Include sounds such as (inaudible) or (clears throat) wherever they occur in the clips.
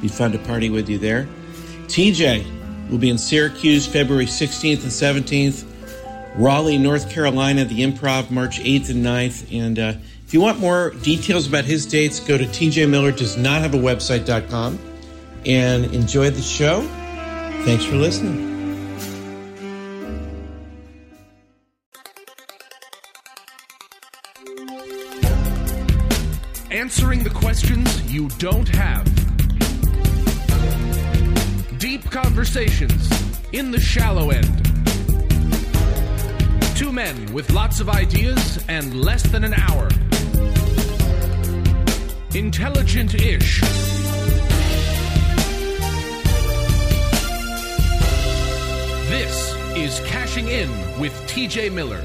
Be fun to party with you there. TJ, We'll be in Syracuse February 16th and 17th, Raleigh, North Carolina, the Improv March 8th and 9th. And uh, if you want more details about his dates, go to tjmillerdoesnothaveawebsite.com and enjoy the show. Thanks for listening. Answering the questions you don't have conversations in the shallow end. Two men with lots of ideas and less than an hour. Intelligent ish. This is Cashing In with TJ Miller.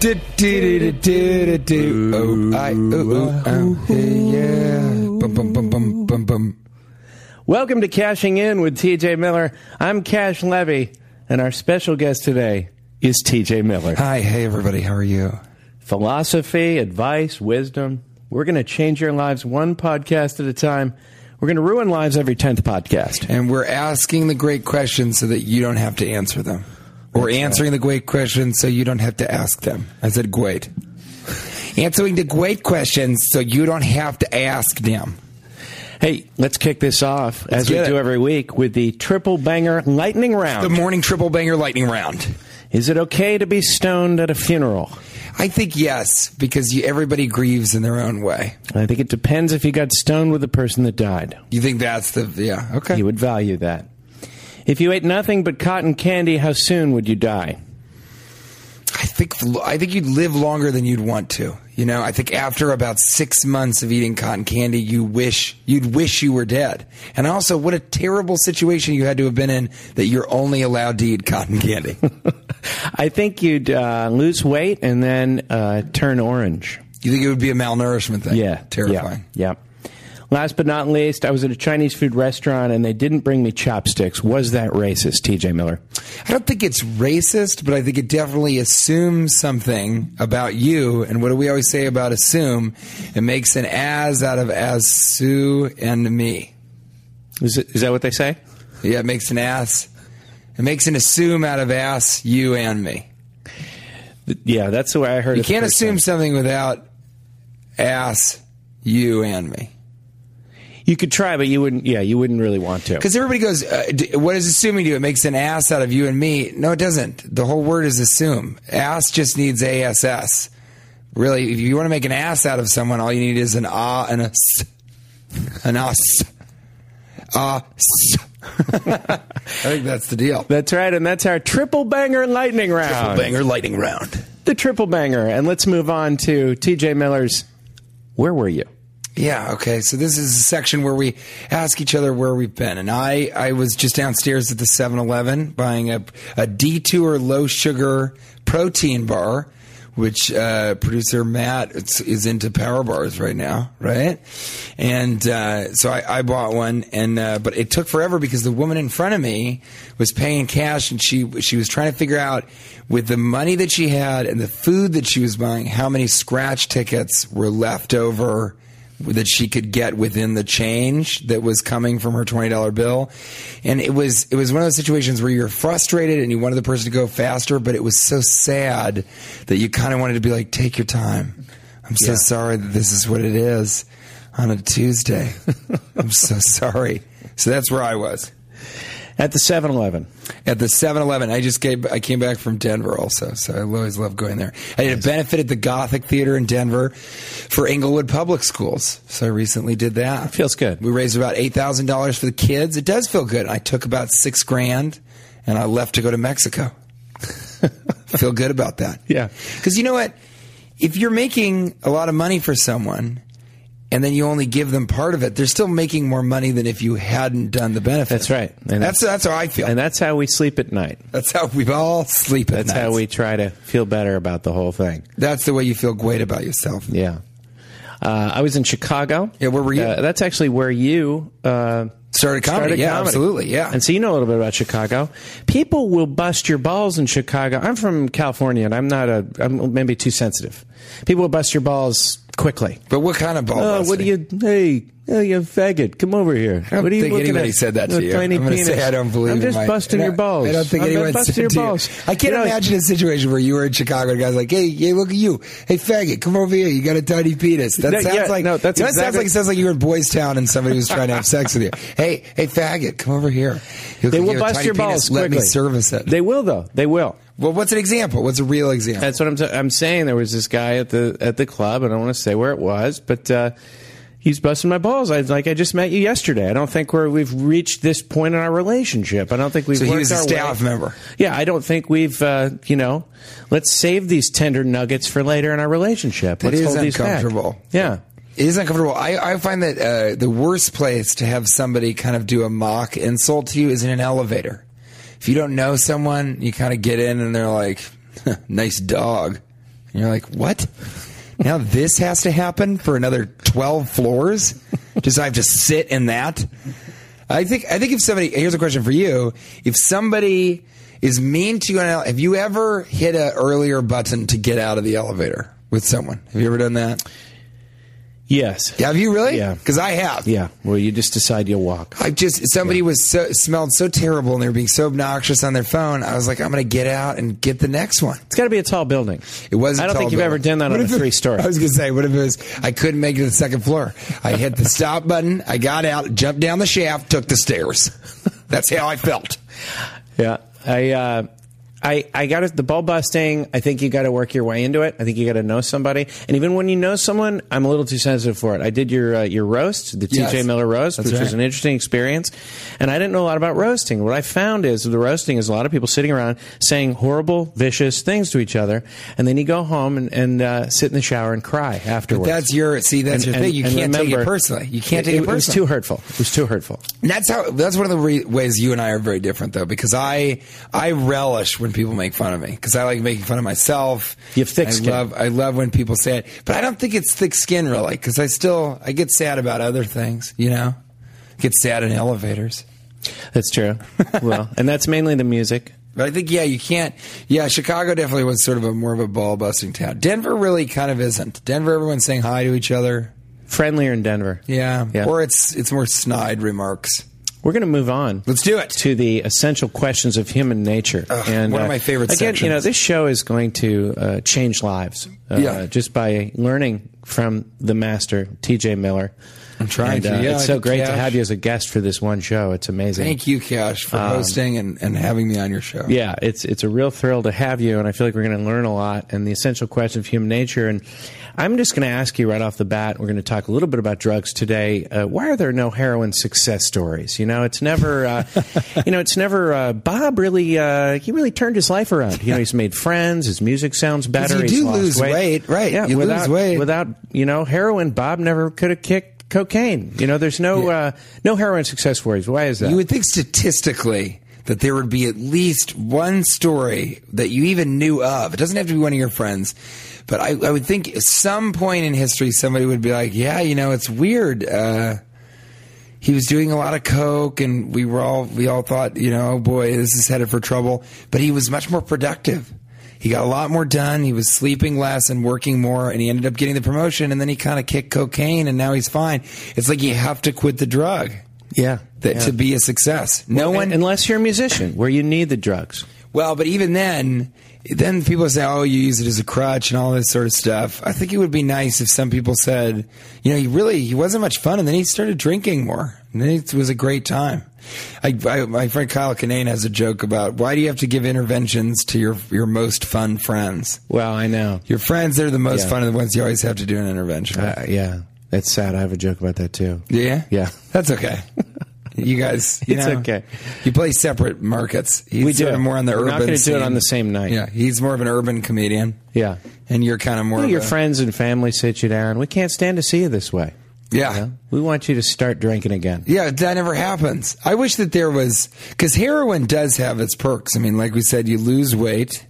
Do, do, do, do, do, do. Oh, I, oh, oh, oh, hey, yeah. Bum, bum, bum, bum, bum, bum. Welcome to Cashing In with TJ Miller. I'm Cash Levy, and our special guest today is TJ Miller. Hi, hey, everybody. How are you? Philosophy, advice, wisdom. We're going to change your lives one podcast at a time. We're going to ruin lives every 10th podcast. And we're asking the great questions so that you don't have to answer them. Or That's answering the great questions so you don't have to ask them. I said great. answering the great questions so you don't have to ask them. Hey, let's kick this off, as we get do every week, with the triple banger lightning round. The morning triple banger lightning round. Is it okay to be stoned at a funeral? I think yes, because you, everybody grieves in their own way. I think it depends if you got stoned with the person that died. You think that's the, yeah, okay. You would value that. If you ate nothing but cotton candy, how soon would you die? I think I think you'd live longer than you'd want to. You know, I think after about six months of eating cotton candy, you wish you'd wish you were dead. And also, what a terrible situation you had to have been in that you're only allowed to eat cotton candy. (laughs) I think you'd uh, lose weight and then uh, turn orange. you think it would be a malnourishment thing? Yeah. terrifying. Yeah. yeah. Last but not least, I was at a Chinese food restaurant and they didn't bring me chopsticks. Was that racist, TJ Miller? I don't think it's racist, but I think it definitely assumes something about you. And what do we always say about assume? It makes an as out of as Sue and me. Is, it, is that what they say? Yeah, it makes an ass. It makes an assume out of ass you and me. Yeah, that's the way I heard You it. can't assume time. something without ass you and me. You could try, but you wouldn't. Yeah, you wouldn't really want to. Because everybody goes, uh, d- what does assuming do? It makes an ass out of you and me. No, it doesn't. The whole word is assume. Ass just needs ass. Really, if you want to make an ass out of someone, all you need is an ah and a s. An us. Ah. s. (laughs) I think that's the deal. That's right, and that's our triple banger lightning round. Triple banger lightning round. The triple banger, and let's move on to TJ Miller's. Where were you? Yeah, okay. So this is a section where we ask each other where we've been. And I, I was just downstairs at the 7-Eleven buying a, a Detour low sugar protein bar, which uh, producer Matt is, is into power bars right now, right? And uh, so I, I bought one, and uh, but it took forever because the woman in front of me was paying cash, and she she was trying to figure out with the money that she had and the food that she was buying, how many scratch tickets were left over that she could get within the change that was coming from her twenty dollar bill, and it was it was one of those situations where you're frustrated and you wanted the person to go faster, but it was so sad that you kind of wanted to be like, take your time. I'm so sorry that this is what it is on a Tuesday. (laughs) I'm so sorry. So that's where I was At the 7 Eleven. at the 7-Eleven. I just came, I came back from Denver also, so I always love going there. I did a benefit at the Gothic Theater in Denver for Englewood Public Schools. So I recently did that. Feels good. We raised about $8,000 for the kids. It does feel good. I took about six grand and I left to go to Mexico. (laughs) feel good about that. Yeah. Because you know what? If you're making a lot of money for someone and then you only give them part of it, they're still making more money than if you hadn't done the benefit. That's right. And that's that's how I feel. And that's how we sleep at night. That's how we all sleep at night. That's how we try to feel better about the whole thing. That's the way you feel great about yourself. Yeah. Uh, I was in Chicago. Yeah, where were you? Uh, that's actually where you uh, Started comedy. started yeah, comedy. absolutely. Yeah. And so you know a little bit about Chicago. People will bust your balls in Chicago. I'm from California, and I'm not a. I'm maybe too sensitive. People will bust your balls quickly. but what kind of ball? Oh, what do you? Hey, hey, you faggot! Come over here. I don't what are you think looking anybody at? said that to you. Tiny I'm gonna penis. say I don't believe I'm just my- busting your balls. I don't think I'm anyone busting said your to you. balls. I can't You know, imagine a situation where you were in Chicago and guy's like, "Hey, hey, look at you! Hey, faggot, come over here! You got a tiny penis." That No, sounds yeah, like no, that's you know, it sounds like it sounds like you were in Boys Town and somebody was trying to have sex with you. (laughs) Hey, hey, faggot, come over here. You look They will you have a bust your penis. balls Let quickly. me service it. They will, though. They will. well, what's an example? What's a real example? That's what I'm. T- I'm saying. There was this guy at the at the club. I don't want to say where it was, but uh, he's busting my balls. I like. I just met you yesterday. I don't think we're we've reached this point in our relationship. I don't think we've. So he was a our staff way. member. Yeah, I don't think we've. Uh, you know, let's save these tender nuggets for later in our relationship. That let's is hold these back. uncomfortable. Yeah. It is uncomfortable. I, I find that uh, the worst place to have somebody kind of do a mock insult to you is in an elevator. If you don't know someone, you kind of get in and they're like, (laughs) nice dog. And you're like, what? Now this has to happen for another 12 floors? Just I have to sit in that? I think I think if somebody here's a question for you. If somebody is mean to you have you ever hit a earlier button to get out of the elevator with someone? Have you ever done that? Yes. Have you really? Yeah. Because I have. Yeah. Well, you just decide you'll walk. I just somebody was so smelled so terrible and they were being so obnoxious on their phone. I was like, I'm going to get out and get the next one. It's got to be a tall building. It was. I I don't think you've ever done that on a three story. (laughs) I was going to say, what if it was? I couldn't make it to the second floor. I hit the stop button. I got out, jumped down the shaft, took the stairs. That's how I felt. Yeah, I, uh, I, I got it. The ball busting. I think you got to work your way into it. I think you got to know somebody, and even when you know someone, I'm a little too sensitive for it. I did your uh, your roast, the Yes. T.J. Miller roast, That's which was an interesting experience, and I didn't know a lot about roasting. What I found is the roasting is a lot of people sitting around saying horrible, vicious things to each other, and then you go home and, and uh, sit in the shower and cry afterwards. That's your see. That's And- your and- thing. You can't take it personally. You can't take it, It was personally. too hurtful. It was too hurtful. And that's how. That's one of the re- ways you and I are very different, though, because I I relish when people make fun of me because I like making fun of myself. You have thick I skin. Love, I love when people say it, but I don't think it's thick skin really, because I still I get sad about other things. You know, get sad in elevators. That's true. well, (laughs) and that's mainly the music. But I think yeah, you can't. Yeah, Chicago definitely was sort of a more of a ball busting town. Denver really kind of isn't. Denver, everyone's saying hi to each other. Friendlier in Denver. Yeah, Yeah. or it's it's more snide remarks. We're going to move on. Let's do it. to the essential questions of human nature. Ugh, and one of uh, my favorite Again, you know, this show is going to uh, change lives. Uh, Yeah. just by learning from the master, T.J. Miller. I'm trying And, to. uh, Yeah, it's so great to have you as a guest for this one show. It's amazing. Thank you, Cash, for hosting and, and having me on your show. Um, Yeah, it's it's a real thrill to have you, and I feel like we're going to learn a lot and the essential question of human nature. And I'm just going to ask you right off the bat. We're going to talk a little bit about drugs today. Uh, why are there no heroin success stories? You know, it's never, uh, (laughs) you know, it's never. Uh, Bob really, uh, he really turned his life around. You know, he's made friends. His music sounds better. you do lose weight, right. Yeah, You lose without weight. without you know heroin, Bob never could have kicked cocaine. You know, there's no uh, no heroin success stories. Why is that? You would think statistically that there would be at least one story that you even knew of. It doesn't have to be one of your friends, but I, I would think at some point in history somebody would be like, "Yeah, you know, it's weird." Uh, he was doing a lot of coke, and we were all we all thought, you know, oh boy, this is headed for trouble. But he was much more productive. He got a lot more done. He was sleeping less and working more, and he ended up getting the promotion. And then he kind of kicked cocaine, and now he's fine. It's like you have to quit the drug yeah, that yeah. to be a success. No Well, one. unless you're a musician, where you need the drugs. well, but even then, then people say, "Oh, you use it as a crutch" and all this sort of stuff. I think it would be nice if some people said, "You know, he really he wasn't much fun, and then he started drinking more, and then it was a great time." I, I, my friend Kyle Kinane has a joke about why do you have to give interventions to your your most fun friends? Well, I know. Your friends, they're the most Yeah. fun, of the ones you always have to do an intervention. Uh, yeah, that's sad. I have a joke about that too. yeah, Yeah. that's okay. You guys, you It's know, okay. You play separate markets. He's We sort do. of more on the We're urban. not gonna do it on the same night. Yeah, he's more of an urban comedian, Yeah. and you're kind of more. Of your a- friends and family sit you down. We can't stand to see you this way. Yeah. You know? We want you to start drinking again. Yeah, that never happens. I wish that there was because heroin does have its perks. I mean, like we said, you lose weight.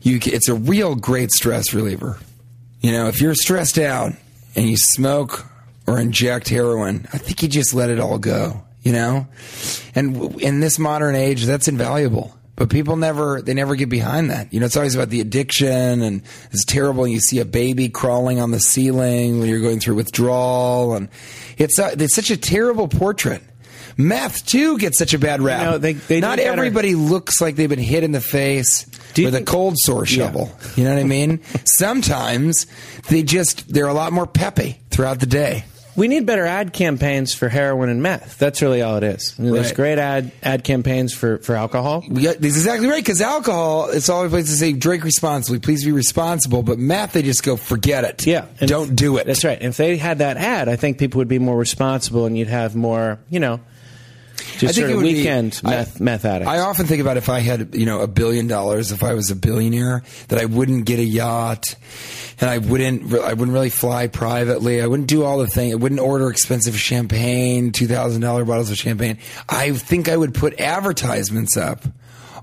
You, it's a real great stress reliever. You know, if you're stressed out and you smoke or inject heroin, I think you just let it all go. You know, and in this modern age, that's invaluable. But people never, they never get behind that. You know, it's always about the addiction and it's terrible. You see a baby crawling on the ceiling when you're going through withdrawal and it's, uh, it's such a terrible portrait. Meth too gets such a bad rap. You know, they- they Not everybody looks like they've been hit in the face with a cold sore Yeah. shovel. You know what I mean? (laughs) Sometimes they just, they're a lot more peppy throughout the day. We need better ad campaigns for heroin and meth. That's really all it is. I mean, There's Right. great ad ad campaigns for, for alcohol. Yeah, that's exactly right. Because alcohol, it's always place to say drink responsibly. Please be responsible. But meth, they just go forget it. Yeah, and don't do it. That's right. If they had that ad, I think people would be more responsible, and you'd have more, you know, just sort it of would be- weekend I- meth meth addicts. I often think about if I had, you know, a billion dollars, if I was a billionaire, that I wouldn't get a yacht, and I wouldn't, I wouldn't really fly privately. I wouldn't do all the things. I wouldn't order expensive champagne, two thousand dollar bottles of champagne. I think I would put advertisements up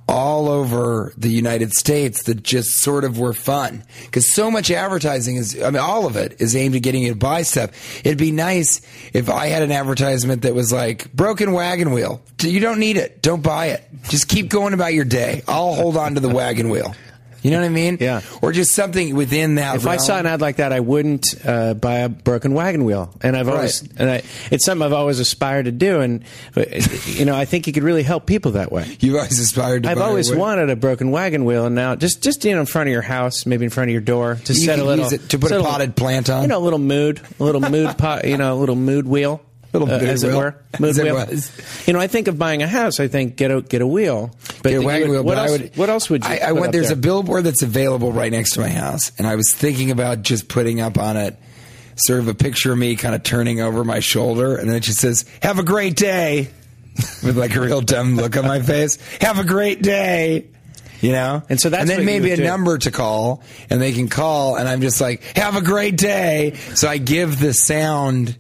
all over the United States that just sort of were fun. Because so much advertising is, I mean, all of it is aimed at getting you to buy stuff. It'd be nice if I had an advertisement that was like, broken wagon wheel. You don't need it. Don't buy it. Just keep going about your day. I'll hold on to the wagon wheel. You know what I mean? Yeah. Or just something within that. if I saw an ad like that, I wouldn't uh, buy a broken wagon wheel. And I've always, Right. and I, it's something I've always aspired to do. And you know, I think you could really help people that way. You've always aspired to I've a always wa- wanted a broken wagon wheel, and now just just you know in front of your house, maybe in front of your door, to You set a little use it to put a potted plant on. You know, a little mood, a little mood (laughs) pot, you know, a little mood wheel. Little uh, as it were, As it was. You know, I think of buying a house. I think get a get a wheel. But Get a wagon would- wheel, what else? I would. what else would you? I, I went. There's there? a billboard that's available right next to my house, and I was thinking about just putting up on it sort of a picture of me kind of turning over my shoulder, and then it just says, "Have a great day," (laughs) with like a real dumb look on my face. Have a great day. You know, And so that's and then maybe a do. number to call, and they can call, and I'm just like, "Have a great day." So I give the sound.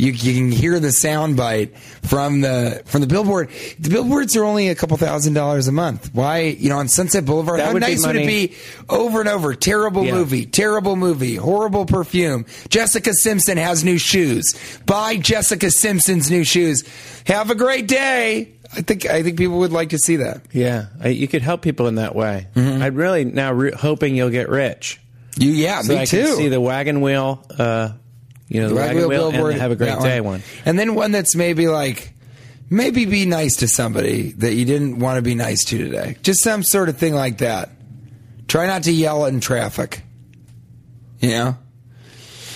You, you can hear the sound bite from the from the billboard. The billboards are only a couple thousand dollars a month. Why, you know, on Sunset Boulevard? That how would be nice would it be? Over and over, terrible Yeah. movie, terrible movie, horrible perfume. Jessica Simpson has new shoes. Buy Jessica Simpson's new shoes. Have a great day. I think I think people would like to see that. Yeah, I, you could help people in that way. Mm-hmm. I'm really now re- hoping you'll get rich. You, yeah, So me I too. can see the wagon wheel. Uh, you know, the, wagon, wheel, and the have a great day one. And then one that's maybe like, maybe be nice to somebody that you didn't want to be nice to today. Just some sort of thing like that. Try not to yell in traffic. You know?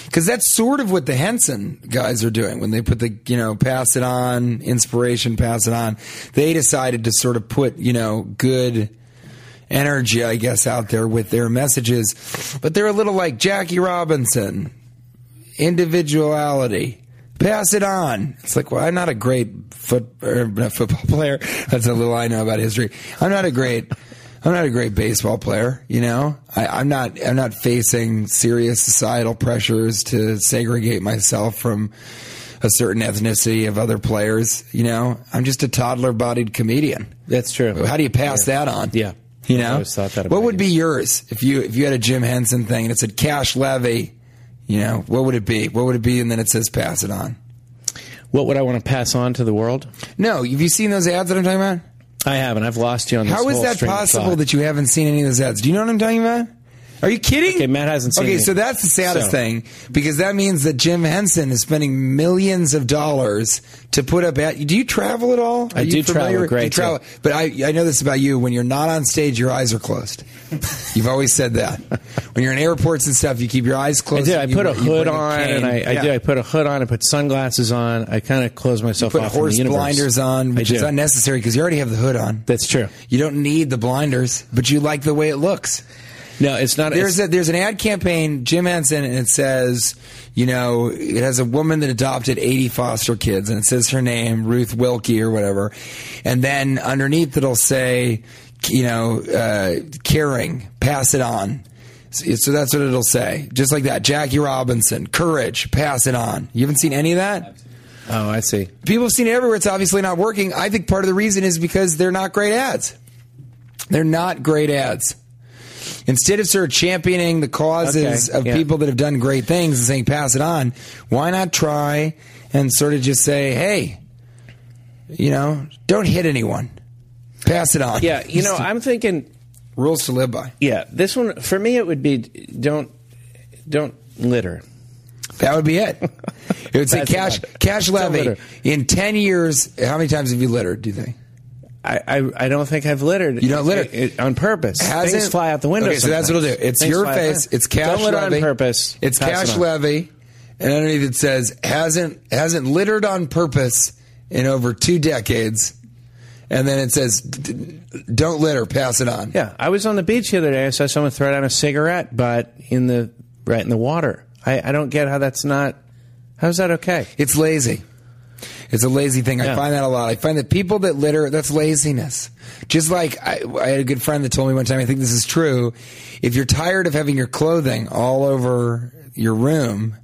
Because that's sort of what the Henson guys are doing when they put the, you know, pass it on, inspiration, pass it on. They decided to sort of put, you know, good energy, I guess, out there with their messages. But they're a little like Jackie Robinson individuality. Pass it on. It's like, well, I'm not a great foot or not football (laughs) player. That's a little I know about history. I'm not a great. I'm not a great baseball player. You know, I, I'm not. I'm not facing serious societal pressures to segregate myself from a certain ethnicity of other players. You know, I'm just a toddler-bodied comedian. That's true. How do you pass that on? Yeah. You know, always thought that what would be yours if you if you had a Jim Henson thing and it said cash levy? You know, what would it be? What would it be? And then it says pass it on. What would I want to pass on to the world? No, have you seen those ads that I'm talking about? I haven't. I've lost you on this How is that possible that you haven't seen any of those ads? Do you know what I'm talking about? Are you kidding? Okay, Matt hasn't seen Okay, any. so that's the saddest So- thing because that means that Jim Henson is spending millions of dollars to put up ad. Do you travel at all? I Are you do travel great you travel, but I I know this about you. When you're not on stage, your eyes are closed. (laughs) You've always said that. When you're in airports and stuff, you keep your eyes closed. I do. I and you put a hood on, cane. and I, I Yeah. do. I put a hood on. I put sunglasses on. I kind of close myself put off horse the blinders on, I which is do. unnecessary because you already have the hood on. That's true. You don't need the blinders, but you like the way it looks. No, it's not. There's it's, a, there's an ad campaign, Jim Henson, and it says, you know, it has a woman that adopted 80 foster kids, and it says her name, Ruth Wilkie or whatever, and then underneath it'll say, you know, uh, caring, pass it on. So so that's what it'll say. Just like that. Jackie Robinson, courage, pass it on. You haven't seen any of that? Oh, I see. People have seen it everywhere. It's obviously not working. I think part of the reason is because they're not great ads. They're not great ads. Instead of sort of championing the causes Okay, of yeah. people that have done great things and saying pass it on, why not try and sort of just say, hey, you know, don't hit anyone. Pass it on. Yeah, you know, I'm thinking. rules to live by. Yeah, this one for me it would be don't don't litter. That would be it. It would say (laughs) cash cash levy in ten years. How many times have you littered? Do you think? I, I, I don't think I've littered. You don't litter? It- it- on purpose. Hasn't- Things fly out the window. Okay, so that's what it'll do. It's Things your fly out the face. It's cash Don't levy on purpose. It's Pass cash it levy, and underneath it says hasn't hasn't littered on purpose in over two decades. And then it says, "D- d- "Don't litter. Pass it on." Yeah, I was on the beach the other day. I saw someone throw down a cigarette, but in the right in the water. I, I don't get how that's not. How's that okay? It's lazy. It's a lazy thing. I find that a lot. I find that people that litter, that's laziness. Just like I, I had a good friend that told me one time, I think this is true. If you're tired of having your clothing all over your room,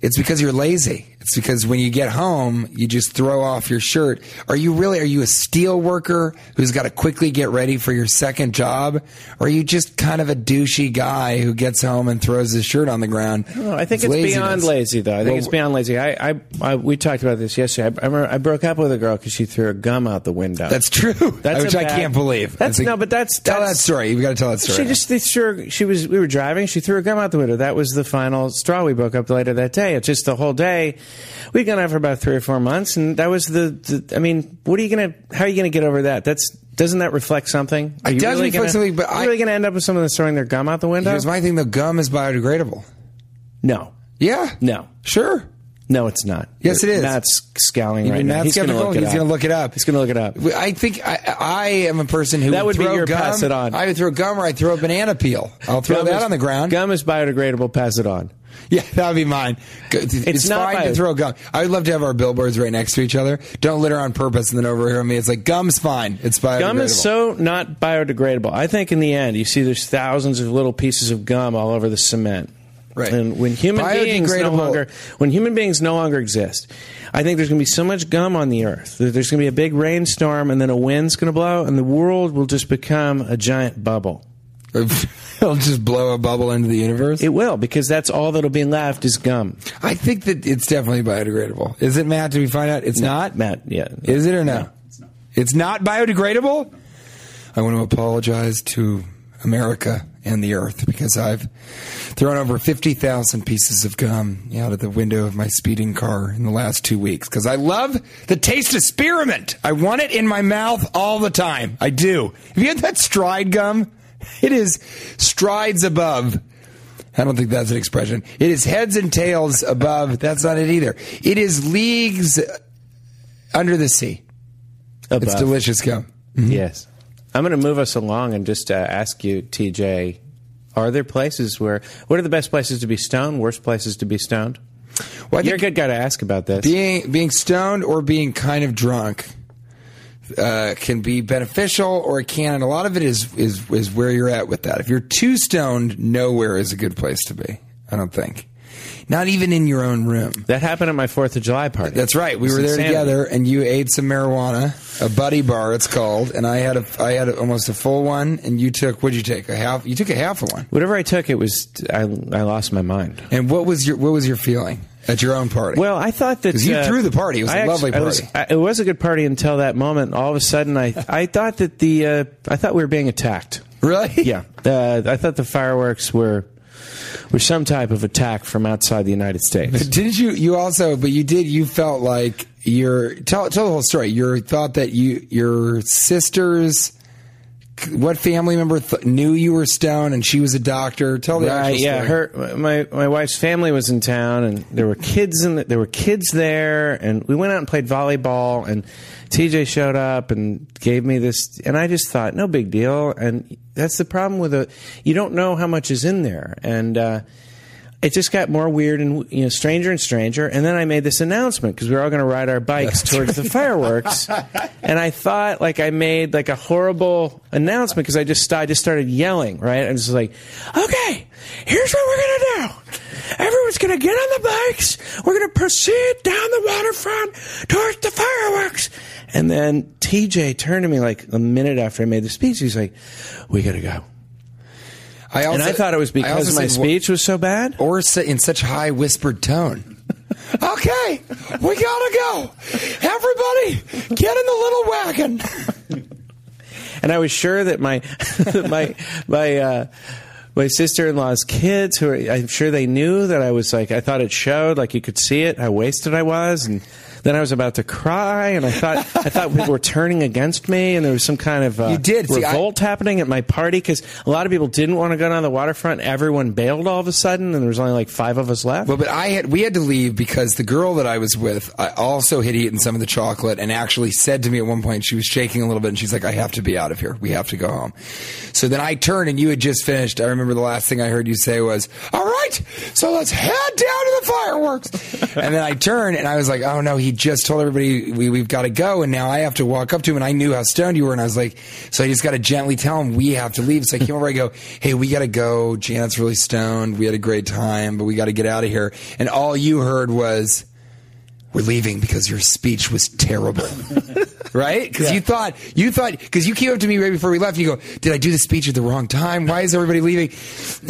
it's because you're lazy. It's because when you get home, you just throw off your shirt. Are you really, are you a steel worker who's got to quickly get ready for your second job? Or are you just kind of a douchey guy who gets home and throws his shirt on the ground? No, I think it's, laziness. beyond lazy, though. I think Well, it's beyond lazy. I, I, I we talked about this yesterday. I, I, remember I broke up with a girl because she threw her gum out the window. That's true. (laughs) That's which a I bad- can't believe. That's- like- no, but that's- tell that story. You've got to tell that story. She just they threw. She was. We were driving. She threw her gum out the window. That was the final straw. We broke up later that day. It's just the whole day. We'd gone out for about three or four months, and that was the. the I mean, what are you gonna? How are you gonna get over that? That's doesn't that reflect something? Are It you does really reflect gonna- something, but are you I- really gonna end up with someone that's throwing their gum out the window? Here's my thing: the gum is biodegradable. no, Yeah. no, Sure. no. It's not. Yes, it is. Matt's scowling right Even now. Matt's He's gonna skeptical. look it He's going to look it up. He's gonna look it up. I think I, I am a person who That would be throw your gum. pass it on. I would throw gum or I'd throw a banana peel. I'll throw Gum that is- on the ground. Gum is biodegradable. Pass it on. (laughs) Yeah, that would be mine. It's, it's fine to throw gum. I would love to have our billboards right next to each other. Don't litter on purpose, and then over here on me, it's like gum's fine. It's biodegradable. Gum is so not biodegradable. I think in the end, you see there's thousands of little pieces of gum all over the cement. Right. And when human beings no longer when human beings no longer exist, I think there's going to be so much gum on the earth that there's going to be a big rainstorm and then a wind's going to blow and the world will just become a giant bubble. (laughs) It'll just blow a bubble into the universe. It will because that's all that'll be left is gum. I think that it's definitely biodegradable. Is it, Matt? Did we find out it's not? Matt, yeah. Is it or no? It's not biodegradable? I want to apologize to America and the earth because I've thrown over 50,000 pieces of gum out of the window of my speeding car in the last two weeks because I love the taste of spearmint. I want it in my mouth all the time. I do. Have you had that stride gum? It is strides above. I don't think that's an expression. It is heads and tails above. That's not it either. It is leagues under the sea. It's delicious gum. Yes. I'm going to move us along and just uh, ask you, TJ, are there places where, what are the best places to be stoned, worst places to be stoned? Well, You're a good guy to ask about this. being being stoned or being kind of drunk uh, can be beneficial, or it can. And a lot of it is is is where you're at with that. If you're too stoned, nowhere is a good place to be. I don't think. Not even in your own room. that happened at my 4th of July party. That's right. We were there insanity. together, and you ate some marijuana, a buddy bar, it's called, and I had a I had a, almost a full one, and you took what'd you take a half? You took a half of one. Whatever I took, it was, I, I lost my mind. And what was your what was your feeling at your own party? Well, I thought that you uh, threw the party. It was a I lovely I was- party. I- it was a good party until that moment. All of a sudden, I (laughs) I thought that the uh, I thought we were being attacked. really? (laughs) Yeah, uh, I thought the fireworks were were some type of attack from outside the United States. Didn't you? You also, but you did. You felt like your tell tell the whole story. You thought that you your sister's what family member th- knew you were stoned and she was a doctor. Tell the Right? actual Yeah. story. Her, my my wife's family was in town, and there were kids in the, there were kids there, and we went out and played volleyball, and TJ showed up and gave me this, and I just thought, no big deal, and that's the problem with a you don't know how much is in there, and. uh it just got more weird and you know stranger and stranger. And then I made this announcement because we were all going to ride our bikes towards the fireworks. (laughs) And I thought like I made like a horrible announcement because I just I just started yelling right. I was just like, okay, here's what we're going to do. Everyone's going to get on the bikes. We're going to proceed down the waterfront towards the fireworks. And then TJ turned to me like a minute after I made the speech. He's like, we got to go. I also, And I thought it was because my said, speech was so bad. or in such high whispered tone. (laughs) okay, we gotta go. Everybody, get in the little wagon. and I was sure that my that (laughs) my my uh, my sister in law's kids, who are, I'm sure they knew that I was like I thought it showed, like you could see it how wasted I was, and then I was about to cry, and I thought I thought people were turning against me, and there was some kind of uh, You did. See, I- revolt happening at my party because a lot of people didn't want to go down the waterfront. Everyone bailed all of a sudden, and there was only like five of us left. Well, but I had we had to leave because the girl that I was with I also had eaten some of the chocolate and actually said to me at one point she was shaking a little bit and she's like, "I have to be out of here. We have to go home." So then I turned and you had just finished. I remember the last thing I heard you say was, "All right, so let's head down to the fireworks." and then I turned and I was like, "Oh no, he just told everybody we, we've got to go, and now I have to walk up to him." And I knew how stoned you were, and I was like, "So I just got to gently tell him we have to leave." So I came over, I go, "Hey, we got to go. Janet's really stoned. We had a great time, but we got to get out of here." And all you heard was. We're leaving because your speech was terrible, (laughs) right? Because you thought you thought because you came up to me right before we left. and You go, "Did I do the speech at the wrong time? Why is everybody leaving?"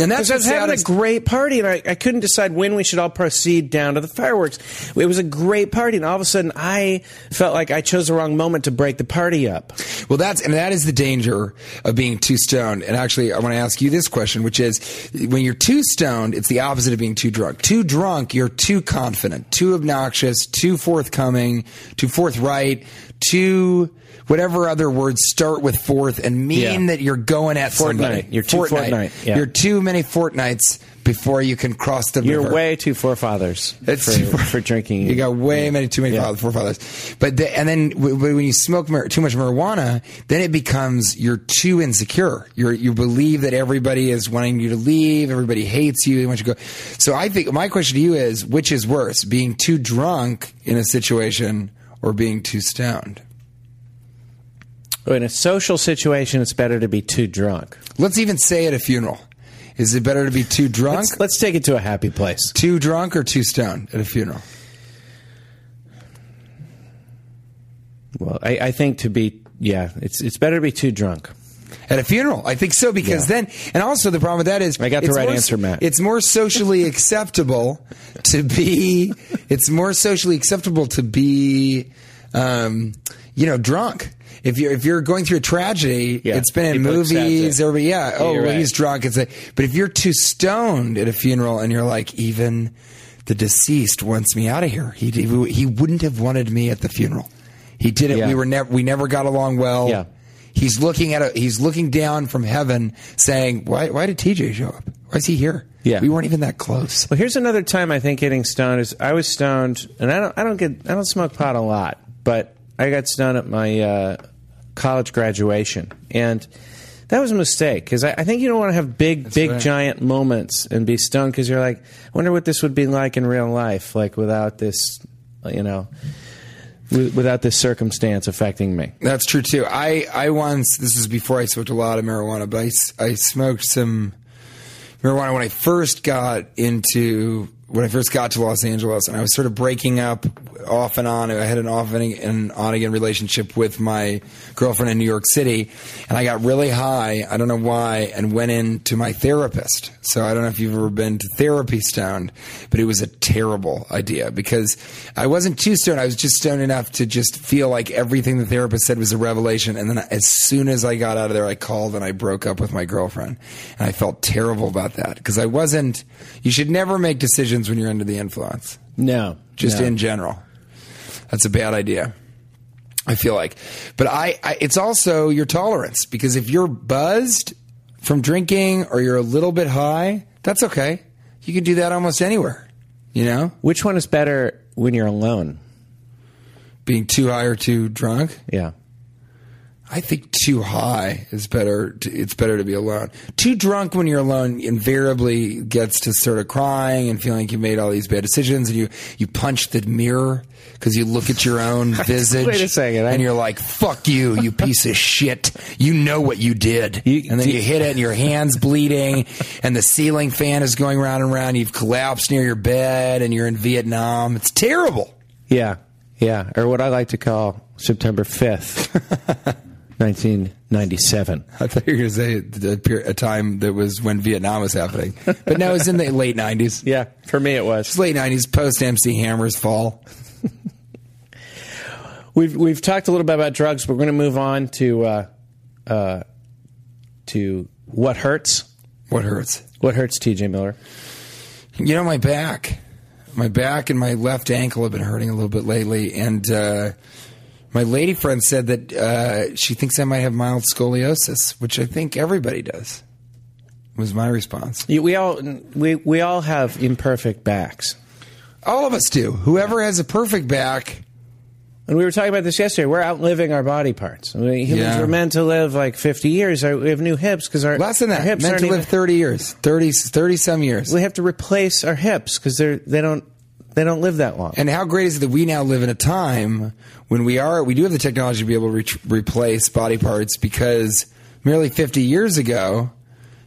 And that's Because I was the having a great party, and I, I couldn't decide when we should all proceed down to the fireworks. It was a great party, and all of a sudden, I felt like I chose the wrong moment to break the party up. Well, that's and that is the danger of being too stoned. And actually, I want to ask you this question, which is, when you're too stoned, it's the opposite of being too drunk. Too drunk, you're too confident, too obnoxious, too forthcoming, too forthright, too whatever other words start with forth and mean Yeah. that you're going at fortnight. somebody. You're too fortnight, yeah. You're too many fortnights before you can cross the You're river. way too forefathers It's for, far- for drinking. You got way many too many Yeah. forefathers. But the, and then when you smoke mar- too much marijuana, then it becomes you're too insecure. You you believe that everybody is wanting you to leave. Everybody hates you. They want you to go. So I think my question to you is, which is worse, being too drunk in a situation or being too stoned? In a social situation, it's better to be too drunk. Let's even say at a funeral. Is it better to be too drunk, Let's, let's take it to a happy place. too drunk, or too stoned at a funeral? Well, I, I think to be, yeah, it's it's better to be too drunk. At a funeral, I think so because Yeah. then, and also the problem with that is, I got the right more- answer, Matt. It's more socially (laughs) acceptable to be. It's more socially acceptable to be, um, you know, drunk. If you're if you're going through a tragedy, Yeah, it's been in people movies. Everybody, yeah. Oh, well, right. he's drunk. It's a, but if you're too stoned at a funeral and you're like, even the deceased wants me out of here. He he wouldn't have wanted me at the funeral. He did it. Yeah. We were never we never got along well. Yeah. He's looking at a, he's looking down from heaven saying, why, why did TJ show up? Why is he here? Yeah. We weren't even that close. Well, here's another time I think getting stoned is I was stoned, and I don't I don't get I don't smoke pot a lot, but I got stoned at my uh, college graduation, and that was a mistake because I, I think you don't want to have big, big, right. giant moments and be stung because you're like, I wonder what this would be like in real life, like without this, you know, without this circumstance affecting me. That's true too. I, I once, this was before I smoked a lot of marijuana, but I, I smoked some marijuana when I first got into, when I first got to Los Angeles and I was sort of breaking up off and on. I had an off and an on again relationship with my girlfriend in New York City and I got really high. I don't know why and went in to my therapist. So I don't know if you've ever been to therapy stoned, but it was a terrible idea because I wasn't too stoned. I was just stoned enough to just feel like everything the therapist said was a revelation. And then as soon as I got out of there, I called and I broke up with my girlfriend. And I felt terrible about that because I wasn't, you should never make decisions when you're under the influence, No, just no. in general. That's a bad idea. I feel like, but I, I, it's also your tolerance because if you're buzzed from drinking or you're a little bit high, that's okay. You can do that almost anywhere, you know, Which one is better when you're alone? being too high or too drunk. Yeah. I think too high is better. To, it's better to be alone. Too drunk when you're alone invariably gets to sort of crying and feeling like you made all these bad decisions, and you you punch the mirror because you look at your own visage. (laughs) Wait a second, I- and you're like, "Fuck you, you piece of shit! You know what you did." You- and then do- you hit it, and your hands bleeding, and the ceiling fan is going round and round. You've collapsed near your bed, and you're in Vietnam. It's terrible. Yeah, yeah, or what I like to call September fifth, (laughs) nineteen ninety seven. (laughs) I thought you were going to say a, time that was when Vietnam was happening, but no, it was in the late '90s. (laughs) Yeah, for me it was. It's late '90s, post MC Hammer's fall. (laughs) We've we've talked a little bit about drugs, but we're going to move on to uh, uh, to what hurts. What hurts? What hurts, T.J. Miller? You know, my back, my back and my left ankle have been hurting a little bit lately, and uh, my lady friend said that uh, she thinks I might have mild scoliosis, which I think everybody does. Was my response. You- We all we we all have imperfect backs, All of us do. Whoever has a perfect back, and we were talking about this yesterday. We're outliving our body parts. I mean, humans Yeah. were meant to live like fifty years. Our- We have new hips because our less than our that, hips meant aren't to even- live 30 years, 30, 30 some years. we have to replace our hips because they're they don't they don't live that long. And how great is it that we now live in a time when we are we do have the technology to be able to re- replace body parts because merely 50 years ago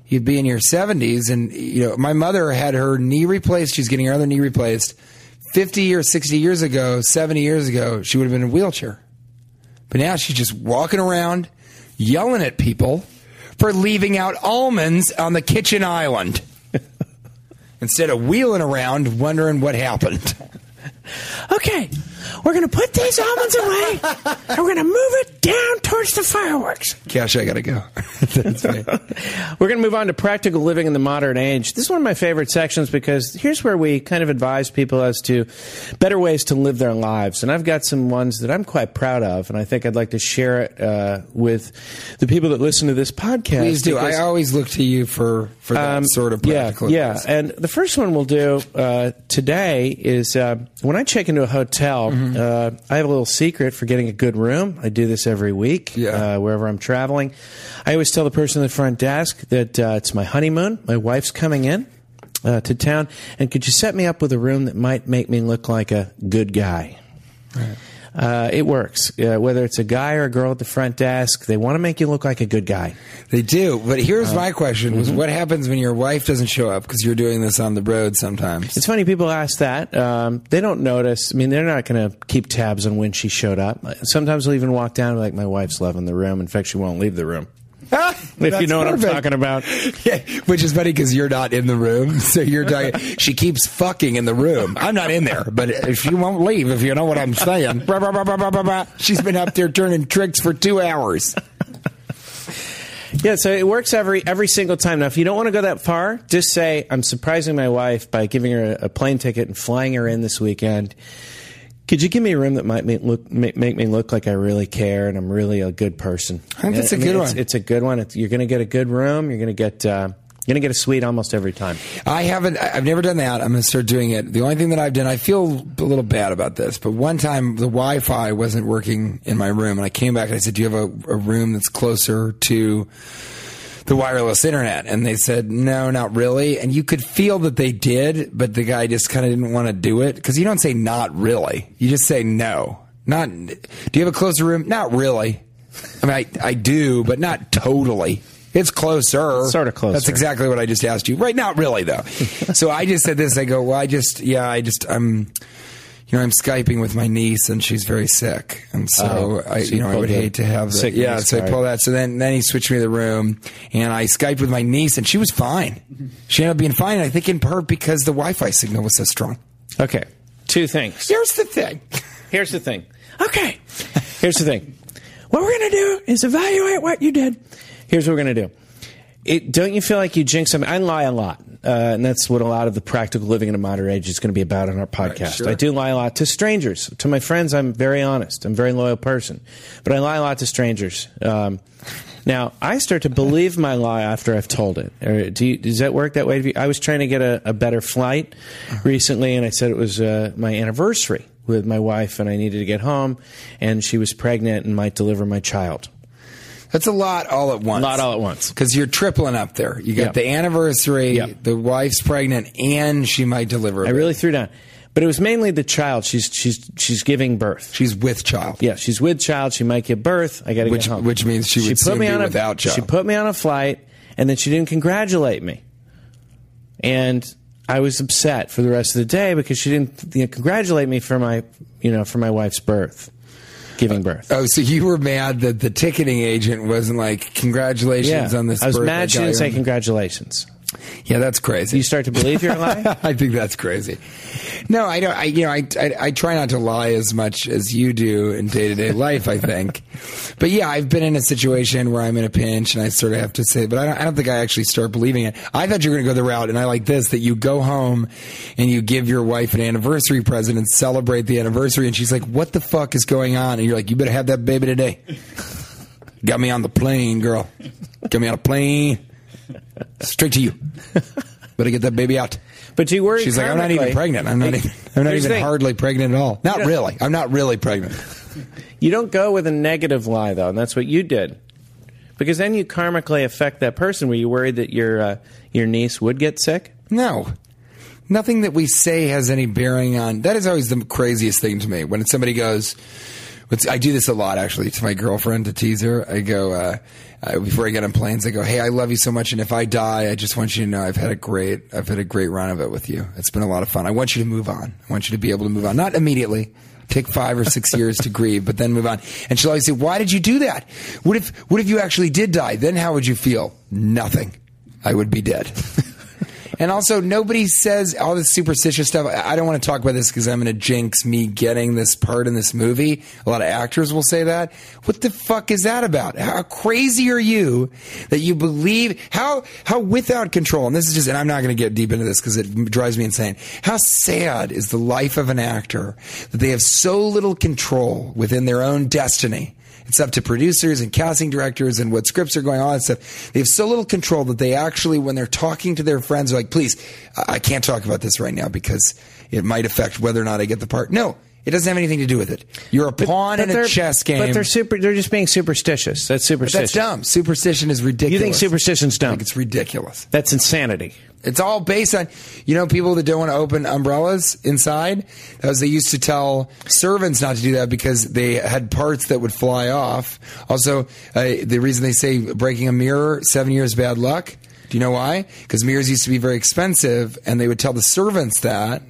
you'd be in your 70s and you know my mother had her knee replaced she's getting her other knee replaced. 50 or 60 years ago 70 years ago she would have been in a wheelchair. But now she's just walking around yelling at people for leaving out almonds on the kitchen island instead of wheeling around wondering what happened (laughs) Okay, we're going to put these almonds away and we're going to move it down towards the fireworks. Cash, I gotta go. (laughs) That's right. We're going to move on to practical living in the modern age. This is one of my favorite sections because here's where we kind of advise people as to better ways to live their lives. And I've got some ones that I'm quite proud of, and I think I'd like to share it uh, with the people that listen to this podcast. Please do. I always look to you for for that sort of practical. Um, yeah, advice. yeah. And the first one we'll do uh, today is uh, when I check into a hotel, Mm-hmm. uh, I have a little secret for getting a good room. I do this every week Yeah. uh, wherever I'm traveling. I always tell the person at the front desk that uh, it's my honeymoon. My wife's coming in. Uh, to town, and could you set me up with a room that might make me look like a good guy? Uh, it works. Uh, whether it's a guy or a girl at the front desk, they want to make you look like a good guy. They do. But here's my question: mm-hmm. what happens when your wife doesn't show up because you're doing this on the road sometimes? It's funny people ask that. Um, they don't notice. I mean, they're not going to keep tabs on when she showed up. Sometimes they'll even walk down like, "My wife's loving the room." In fact, she won't leave the room. If you know what I'm talking about. (laughs) Yeah, which is funny because you're not in the room, (laughs) so you're talking. she keeps fucking in the room. I'm not in there, but if she won't leave, if you know what I'm saying, blah, blah, blah. she's been up there turning tricks for two hours. Yeah, so it works every every single time. Now, if you don't want to go that far, just say, "I'm surprising my wife by giving her a, a plane ticket and flying her in this weekend." Could you give me a room that might make, look, make, make me look like I really care and I'm really a good person? I think that's a good it's, one. It's a good one. It's, you're going to get a good room. You're going to get uh, you're going to get a suite almost every time. I haven't. I've never done that. I'm going to start doing it. The only thing that I've done, I feel a little bad about this, but one time the Wi-Fi wasn't working in my room, and I came back and I said, "Do you have a, a room that's closer to the wireless internet?" And they said, "No, not really." And you could feel that they did, but the guy just kind of didn't want to do it because you don't say "not really," you just say "no." Not. Do you have a closer room? Not really. I mean, I, I do, but not totally. It's closer. Sort of closer. That's exactly what I just asked you. Right not really though. (laughs) so I just said this. I go, well, I just, yeah, I just, I'm, you know, I'm skyping with my niece and she's very sick, and so Oh, I, so you know, I would hate to have that. Yeah, so I pull that. So then, then he switched me to the room, and I skyped with my niece, and she was fine. (laughs) She ended up being fine. I think in part because the Wi-Fi signal was so strong. Okay, two things. Here's the thing. Here's the thing. Okay. (laughs) Here's the thing. What we're going to do is evaluate what you did. Here's what we're going to do. It, don't you feel like you jinx something? I lie a lot. Uh, and that's what a lot of the practical living in a modern age is going to be about on our podcast. sure. I do lie a lot to strangers. To my friends, I'm very honest. I'm a very loyal person. But I lie a lot to strangers. Um, now, I start to believe my lie after I've told it. Do you, does that work that way? I was trying to get a, a better flight recently, and I said it was uh, my anniversary with my wife, and I needed to get home, and she was pregnant and might deliver my child. That's a lot all at once. A lot all at once. Because you're tripling up there. You got Yep. the anniversary, Yep. the wife's pregnant, and she might deliver. a I baby. really threw down. But it was mainly the child. She's she's she's giving birth. She's with child. Yeah, she's with child. She might give birth. I got to get home. which means she would soon be on a, without child. She put me on a flight, and then she didn't congratulate me. And I was upset for the rest of the day because she didn't you know, congratulate me for my you know for my wife's birth, giving birth. Oh, so you were mad that the ticketing agent wasn't like, congratulations yeah, on this I was mad she didn't say on-" congratulations. Yeah, that's crazy. You start to believe you're lying. (laughs) I think that's crazy. No, I don't. I you know I, I I try not to lie as much as you do in day to day life. I think, but yeah, I've been in a situation where I'm in a pinch and I sort of have to say, but I don't. I don't think I actually start believing it. I thought you were going to go the route, and I like this that you go home and you give your wife an anniversary present and celebrate the anniversary, and she's like, "What the fuck is going on?" And you're like, "You better have that baby today." (laughs) Got me on the plane, girl. Got me on a plane. Straight to you. Better get that baby out. But you worry. She's like, I'm not even pregnant. I'm not even. I'm not Here's the even thing. hardly pregnant at all. Not really. I'm not really pregnant. You don't go with a negative lie, though, and that's what you did. Because then you karmically affect that person. Were you worried that your uh, your niece would get sick? No. Nothing that we say has any bearing on. That is always the craziest thing to me when somebody goes. I do this a lot actually to my girlfriend to tease her. I go uh, uh, before I get on planes. I go, "Hey, I love you so much, and if I die, I just want you to know I've had a great, I've had a great run of it with you. It's been a lot of fun. I want you to move on. I want you to be able to move on, not immediately." Take five or six (laughs) years to grieve, but then move on. And she'll always say, "Why did you do that? What if, what if you actually did die? Then how would you feel? Nothing. I would be dead." (laughs) And also, nobody says all this superstitious stuff. I don't want to talk about this because I'm going to jinx me getting this part in this movie. A lot of actors will say that. What the fuck is that about? How crazy are you that you believe how how without control? And this is just, and I'm not going to get deep into this because it drives me insane. How sad is the life of an actor that they have so little control within their own destiny? It's up to producers and casting directors and what scripts are going on and stuff. They have so little control that they actually, when they're talking to their friends, are like, please, I can't talk about this right now because it might affect whether or not I get the part. No, it doesn't have anything to do with it. You're a pawn in a chess game. But they're super. They're just being superstitious. That's But that's dumb. Superstition is ridiculous. You think superstition's I dumb? think it's ridiculous. That's insanity. It's all based on, you know, people that don't want to open umbrellas inside. That was they used to tell servants not to do that because they had parts that would fly off. Also, uh, the reason they say breaking a mirror seven years bad luck. Do you know why? Because mirrors used to be very expensive, and they would tell the servants that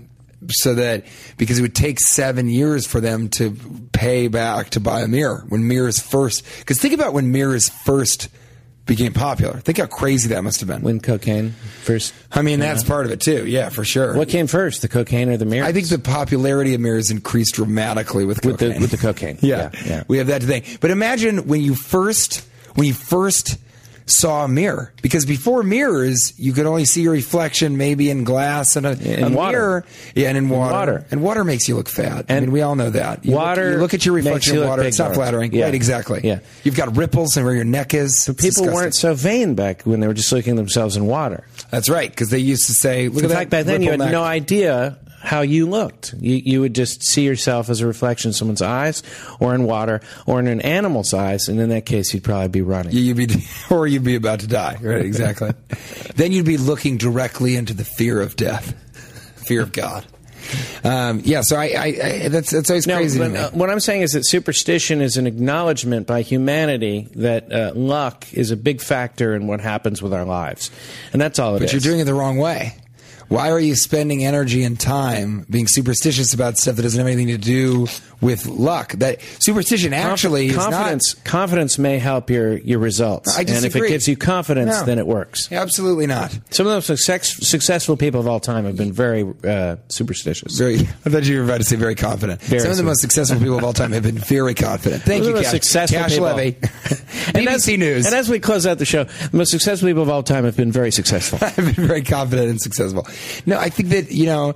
so that because it would take seven years for them to pay back to buy a mirror when mirrors first. Because think about when mirrors first became popular. Think how crazy that must have been. When cocaine first. I mean, that's part of it too. Yeah, for sure. What came first, the cocaine or the mirror? I think the popularity of mirrors increased dramatically with With the- cocaine. with the cocaine. (laughs) yeah. Yeah, yeah. we have that thing. But imagine when you first when you first saw a mirror, because before mirrors, you could only see your reflection maybe in glass and a, In a water. mirror. Yeah, and in water. water. And water makes you look fat. I mean, we all know that. You water Look, you look at your reflection you in water. It's not flattering. Yeah. Right, exactly. Yeah. You've got ripples and where your neck is. It's people disgusting. weren't so vain back when they were just looking themselves in water. That's right, because they used to say, "Look In at fact, that." back then you had ripple no idea how you looked. You, you would just see yourself as a reflection in someone's eyes, or in water, or in an animal's eyes, and in that case, you'd probably be running. You'd be, (laughs) or you'd be about to die. Right, exactly. (laughs) then you'd be looking directly into the fear of death, fear of God. Um, yeah, so I, I, I that's that's always No, crazy but, uh, what I'm saying is that superstition is an acknowledgement by humanity that uh, luck is a big factor in what happens with our lives, and that's all it but is. you're doing it the wrong way. Why are you spending energy and time being superstitious about stuff that doesn't have anything to do with luck? That superstition actually is not. confidence. confidence may help your your results, I and if it gives you confidence, No. then it works. Absolutely not. Some of the most success, successful people of all time have been very uh, superstitious. Very. I thought you were about to say very confident. Very Some of the most successful people of all time have been very confident. Thank Those you, Cash, successful Cash people. Levy. (laughs) And as- BBC News. And as we close out the show, the most successful people of all time have been very successful. (laughs) I've been very confident and successful. No, I think that, you know,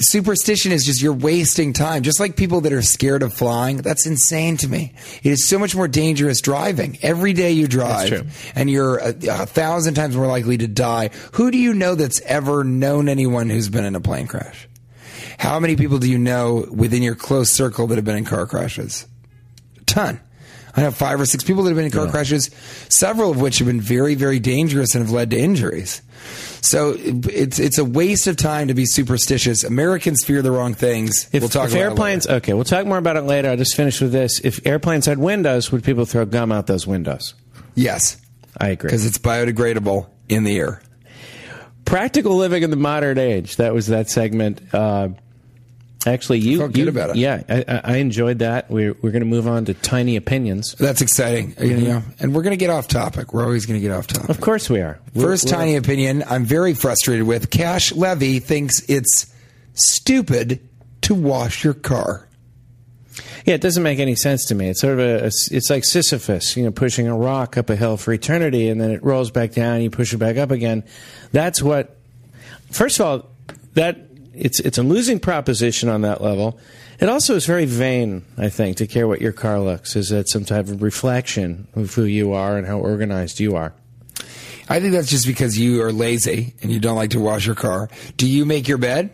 superstition is just you're wasting time. Just like people that are scared of flying, that's insane to me. It is so much more dangerous driving. Every day you drive and you're a, a thousand times more likely to die. Who do you know that's ever known anyone who's been in a plane crash? How many people do you know within your close circle that have been in car crashes? A ton. I have five or six people that have been in car crashes, several of which have been very, very dangerous and have led to injuries. So it's it's a waste of time to be superstitious. Americans fear the wrong things. If, we'll talk if about airplanes, okay, we'll talk more about it later. I'll just finish with this. If airplanes had windows, would people throw gum out those windows? yes, I agree. because it's biodegradable in the air. Practical living in the modern age. That was that segment. Uh, actually, you Felt good you- about it. Yeah, I, I I enjoyed that. We're we're going to move on to tiny opinions. That's exciting, you mm-hmm. know. And we're going to get off topic. We're always going to get off topic. Of course, we are. We're- 1st we're- tiny opinion I'm very frustrated with. Cash Levy thinks it's stupid to wash your car. Yeah, it doesn't make any sense to me. It's sort of a, it's like Sisyphus, you know, pushing a rock up a hill for eternity, and then it rolls back down. And you push it back up again. That's what. First of all, that it's it's a losing proposition on that level. It also is very vain, I think, to care what your car looks. Is that some type of reflection of who you are and how organized you are? I think that's just because you are lazy and you don't like to wash your car. Do you make your bed?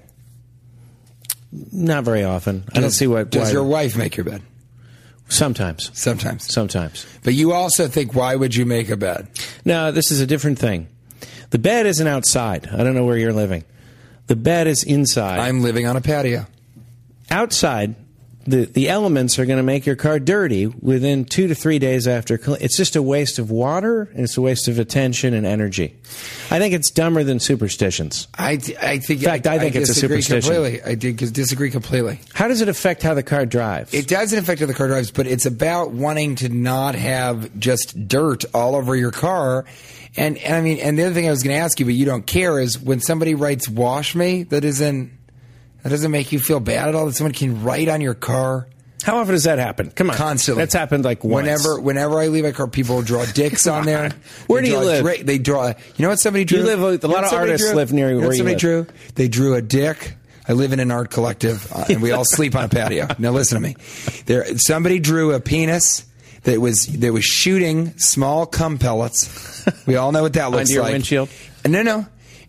Not very often. I don't Does- see what. Does why- your wife make your bed? sometimes, Sometimes. sometimes. But you also think, why would you make a bed? No, this is a different thing. The bed isn't outside. I don't know where you're living. The bed is inside. I'm living on a patio. outside. The, the elements are going to make your car dirty within two to three days after. It's just a waste of water and it's a waste of attention and energy. I think it's dumber than superstitions. I, I think. In fact, I think it's a superstition. Completely. I disagree completely. How does it affect how the car drives? It doesn't affect how the car drives, but it's about wanting to not have just dirt all over your car. And, and I mean, and the other thing I was going to ask you, but you don't care, is when somebody writes "wash me," that isn't that doesn't make you feel bad at all. That someone can write on your car how often does that happen? Come on, constantly. That's happened like once. Whenever, whenever I leave my car, people draw dicks on there. (laughs) Where They do you live? dra- they draw. You know what somebody drew? You live a You know lot of artists drew? live near You know where what you somebody live. drew. They drew a dick. I live in an art collective, uh, and we all (laughs) sleep on a patio. Now listen to me. There, somebody drew a penis that was that was shooting small cum pellets. We all know what that (laughs) looks your like. windshield? No, no.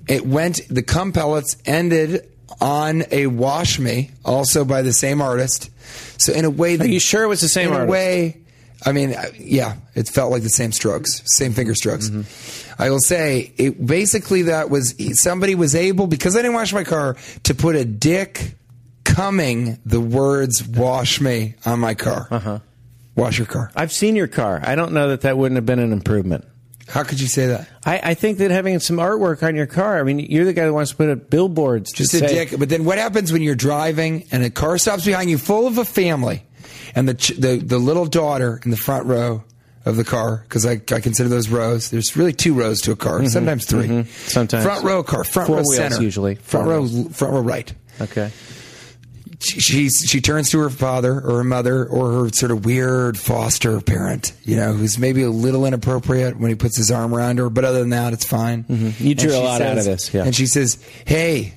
It went. The cum pellets ended on a wash me, also by the same artist. So in a way, Are you sure it was the same artist? in artist? a way, I mean, uh, yeah, it felt like the same strokes, same finger strokes. Mm-hmm. I will say, it basically that was somebody was able because I didn't wash my car to put a dick coming the words "wash me" on my car. Uh-huh. Wash your car. I've seen your car. I don't know that that wouldn't have been an improvement. How could you say that? I, I think that having some artwork on your car. I mean, you're the guy that wants to put up billboards. Just a say, dick. But then what happens when you're driving and a car stops behind you, full of a family, and the ch- the the little daughter in the front row of the car because I, I consider those rows. There's really two rows to a car, sometimes 3 mhm. Sometimes. front row car, front Four row wheels center, usually. front Four row, front row right. Okay. She, she's she turns to her father or her mother or her sort of weird foster parent, you know, who's maybe a little inappropriate when he puts his arm around her, but other than that, it's fine. Mm-hmm. You drew a lot out of this, yeah. And she says, "Hey,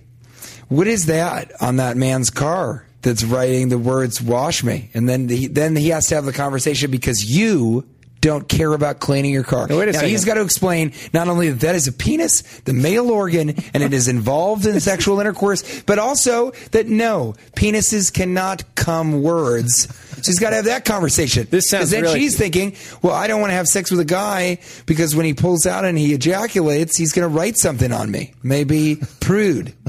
what is that on that man's car that's writing the words "wash me"? And then he, then he has to have the conversation because you don't care about cleaning your car. Now, wait a now second. he's got to explain not only that that is a penis, the male organ, and it is involved in (laughs) sexual intercourse, but also that no penises cannot come words. So he's got to have that conversation. This sounds then really- she's thinking, well, I don't want to have sex with a guy because when he pulls out and he ejaculates, he's going to write something on me. Maybe prude. (laughs)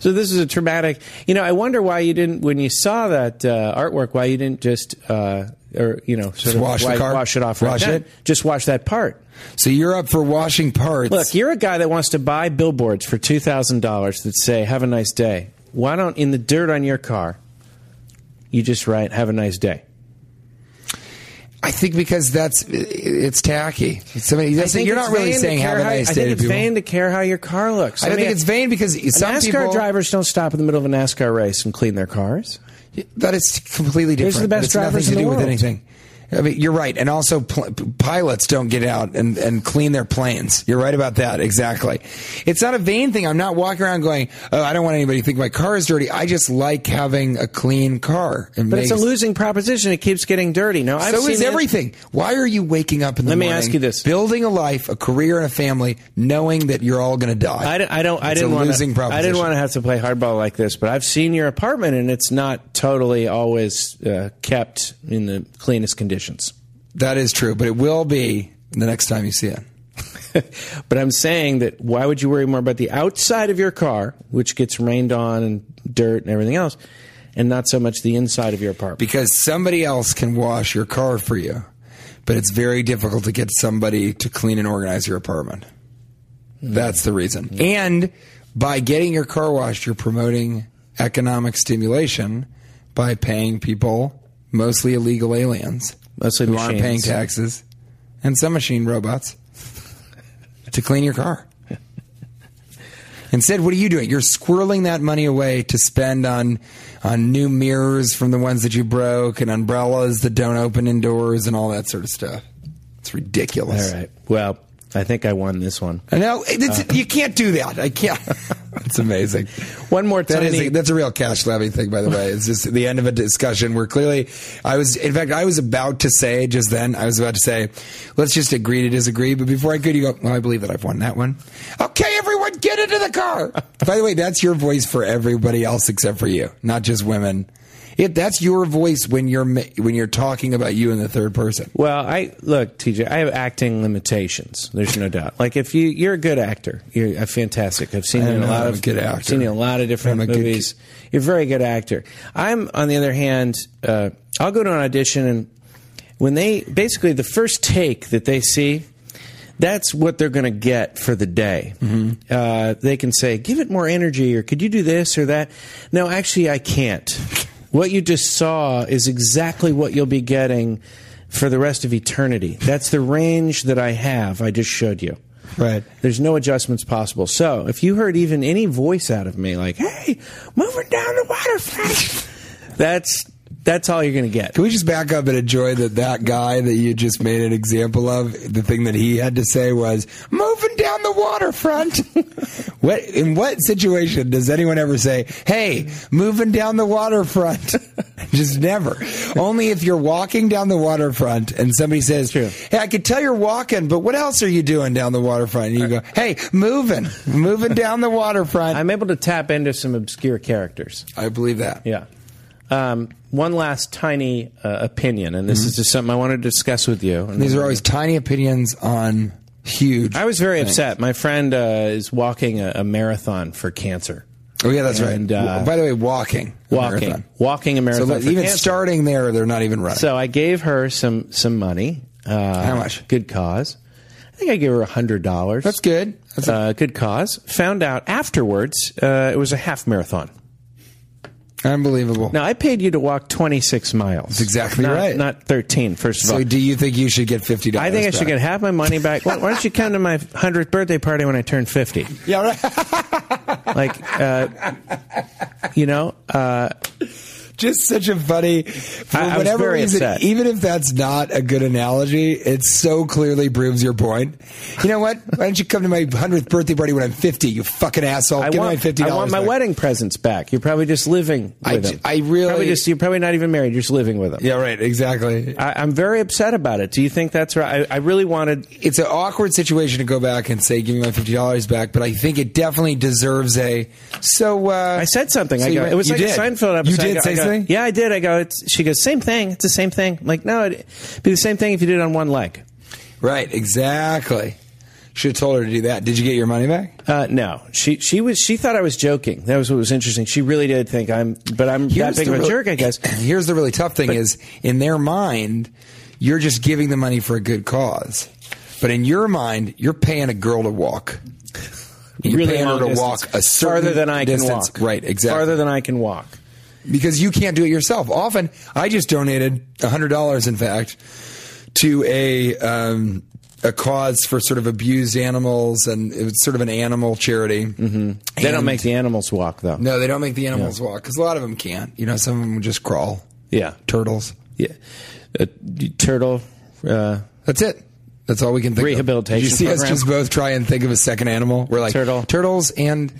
So this is a traumatic. You know, I wonder why you didn't, when you saw that uh, artwork, why you didn't just, uh, or you know, sort of wash the car? wash it off, right Wash then. it? Just wash that part. So you're up for washing parts. Look, you're a guy that wants to buy billboards for two thousand dollars that say "Have a nice day." Why don't in the dirt on your car, you just write "Have a nice day"? I think because that's it's tacky. That's, I think you're it's not really saying have a how- nice I think it's people. vain to care how your car looks. I don't mean, think it's vain because some NASCAR people drivers don't stop in the middle of a NASCAR race and clean their cars. That is completely different. Those are the best it's nothing drivers to do with anything. I mean, you're right, and also pl- pilots don't get out and, and clean their planes. You're right about that, exactly. It's not a vain thing. I'm not walking around going, "Oh, I don't want anybody to think my car is dirty." I just like having a clean car. It But it's a losing proposition. It keeps getting dirty. No, I've so is it- everything. Why are you waking up in the Let me ask you this. building a life, a career, and a family, knowing that you're all going to die? I, don't- I don't. I didn't a want. I didn't want to have to play hardball like this, but I've seen your apartment, and it's not totally always uh, kept in the cleanest condition. Stimulations. That is true, but it will be the next time you see it. (laughs) but I'm saying that why would you worry more about the outside of your car, which gets rained on and dirt and everything else, and not so much the inside of your apartment? Because somebody else can wash your car for you, but it's very difficult to get somebody to clean and organize your apartment. Hmm. That's the reason. Hmm. And by getting your car washed, you're promoting economic stimulation by paying people, mostly illegal aliens, Mostly who aren't paying taxes, and some machine robots, to clean your car. Instead, what are you doing? You're squirreling that money away to spend on on new mirrors from the ones that you broke and umbrellas that don't open indoors and all that sort of stuff. It's ridiculous. All right. Well, I think I won this one. I know it's, uh, you can't do that. I can't. (laughs) it's amazing. One more That tiny. is a, that's a real cash levy thing, by the way. It's just the end of a discussion where clearly I was, in fact, I was about to say just then, I was about to say, let's just agree to disagree. But before I could, you go, well, I believe that I've won that one. Okay, everyone, get into the car. by the way, that's your voice for everybody else except for you, not just women. It, that's your voice when you're when you're talking about you in the third person. Well, I look, TJ. I have acting limitations. There's no doubt. Like if you you're a good actor, you're a fantastic. I've seen you in a lot I'm of a good actor. I've seen you in a lot of different I'm a good movies. You're a very good actor. I'm on the other hand, uh, I'll go to an audition and when they basically the first take that they see. That's what they're going to get for the day. Uh, they can say, "Give it more energy," or "Could you do this or that?" No, actually, I can't. (laughs) What you just saw is exactly what you'll be getting for the rest of eternity. That's the range that I have. I just showed you. Right. There's no adjustments possible. So if you heard even any voice out of me, like "Hey, moving down the waterfront," that's that's all you're going to get. Can we just back up and enjoy that that guy that you just made an example of? The thing that he had to say was moving down the waterfront. (laughs) what in what situation does anyone ever say, "Hey, moving down the waterfront"? (laughs) just never. Only if you're walking down the waterfront and somebody says, True. "Hey, I could tell you're walking, but what else are you doing down the waterfront?" And you go, "Hey, moving, moving down the waterfront." I'm able to tap into some obscure characters. I believe that. Yeah. Um, one last tiny uh, opinion, and this is just something I want to discuss with you. And These are always tiny opinions on huge. I was very things. upset. My friend uh, is walking a, a marathon for cancer. Oh yeah, that's And, right. uh, By the way, walking, Walking, marathon. walking a marathon. for even cancer. starting there, they're not even running. So I gave her some some money. Uh, How much? Good cause. I think I gave her a hundred dollars. that's good. That's a- Uh, good cause. Found out afterwards uh, it was a half marathon. Unbelievable. Now I paid you to walk twenty six miles. That's exactly Not- right. Not thirteen. First of all, so do you think you should get fifty dollars? I think I should get half my money back. Why, why don't you come to my hundredth birthday party when I turn fifty? Yeah, right. Like, uh, you know, uh, Just such a funny. For I- I was whatever very reason, upset. even if that's not a good analogy, it so clearly proves your point. You know what? Why don't you come to my hundredth birthday party when I'm fifty? You fucking asshole! I Give want me my fifty I want my wedding presents back. You're probably just living I them. I really- probably just you're probably not even married. You're just living with them. Yeah, right. Exactly. I, I'm very upset about it. Do you think that's right? I, I really wanted. it's an awkward situation to go back and say, "Give me my fifty dollars back," but I think it definitely deserves a. So uh, I said something. so I went- it was like did. a Seinfeld episode. You I did say I go, Yeah, I did. I go. It's, she goes, same thing. It's the same thing. I'm like, no, it'd be the same thing if you did it on one leg. Right, exactly. Should have told her to do that. Did you get your money back? Uh, no, she she was she thought I was joking. That was what was interesting. She really did think I'm, but I'm that big of a jerk. I guess. (clears throat) Here's the really tough thing: is in their mind, you're just giving the money for a good cause, but in your mind, you're paying a girl to walk. You're really paying her to distance. walk a certain farther than I can walk. Right, exactly. Farther than I can walk. Because you can't do it yourself. Often, I just donated hundred dollars, in fact, to a um, a cause for sort of abused animals, and it was sort of an animal charity. Mm-hmm. They don't make the animals walk though. no, they don't make the animals walk because a lot of them can't. You know, some of them just crawl. Yeah, Turtles. yeah. Uh, turtle. Uh, That's it. That's all we can think. Rehabilitation Of. Did you see us just both try and think of a second animal? We're like Turtle. turtles and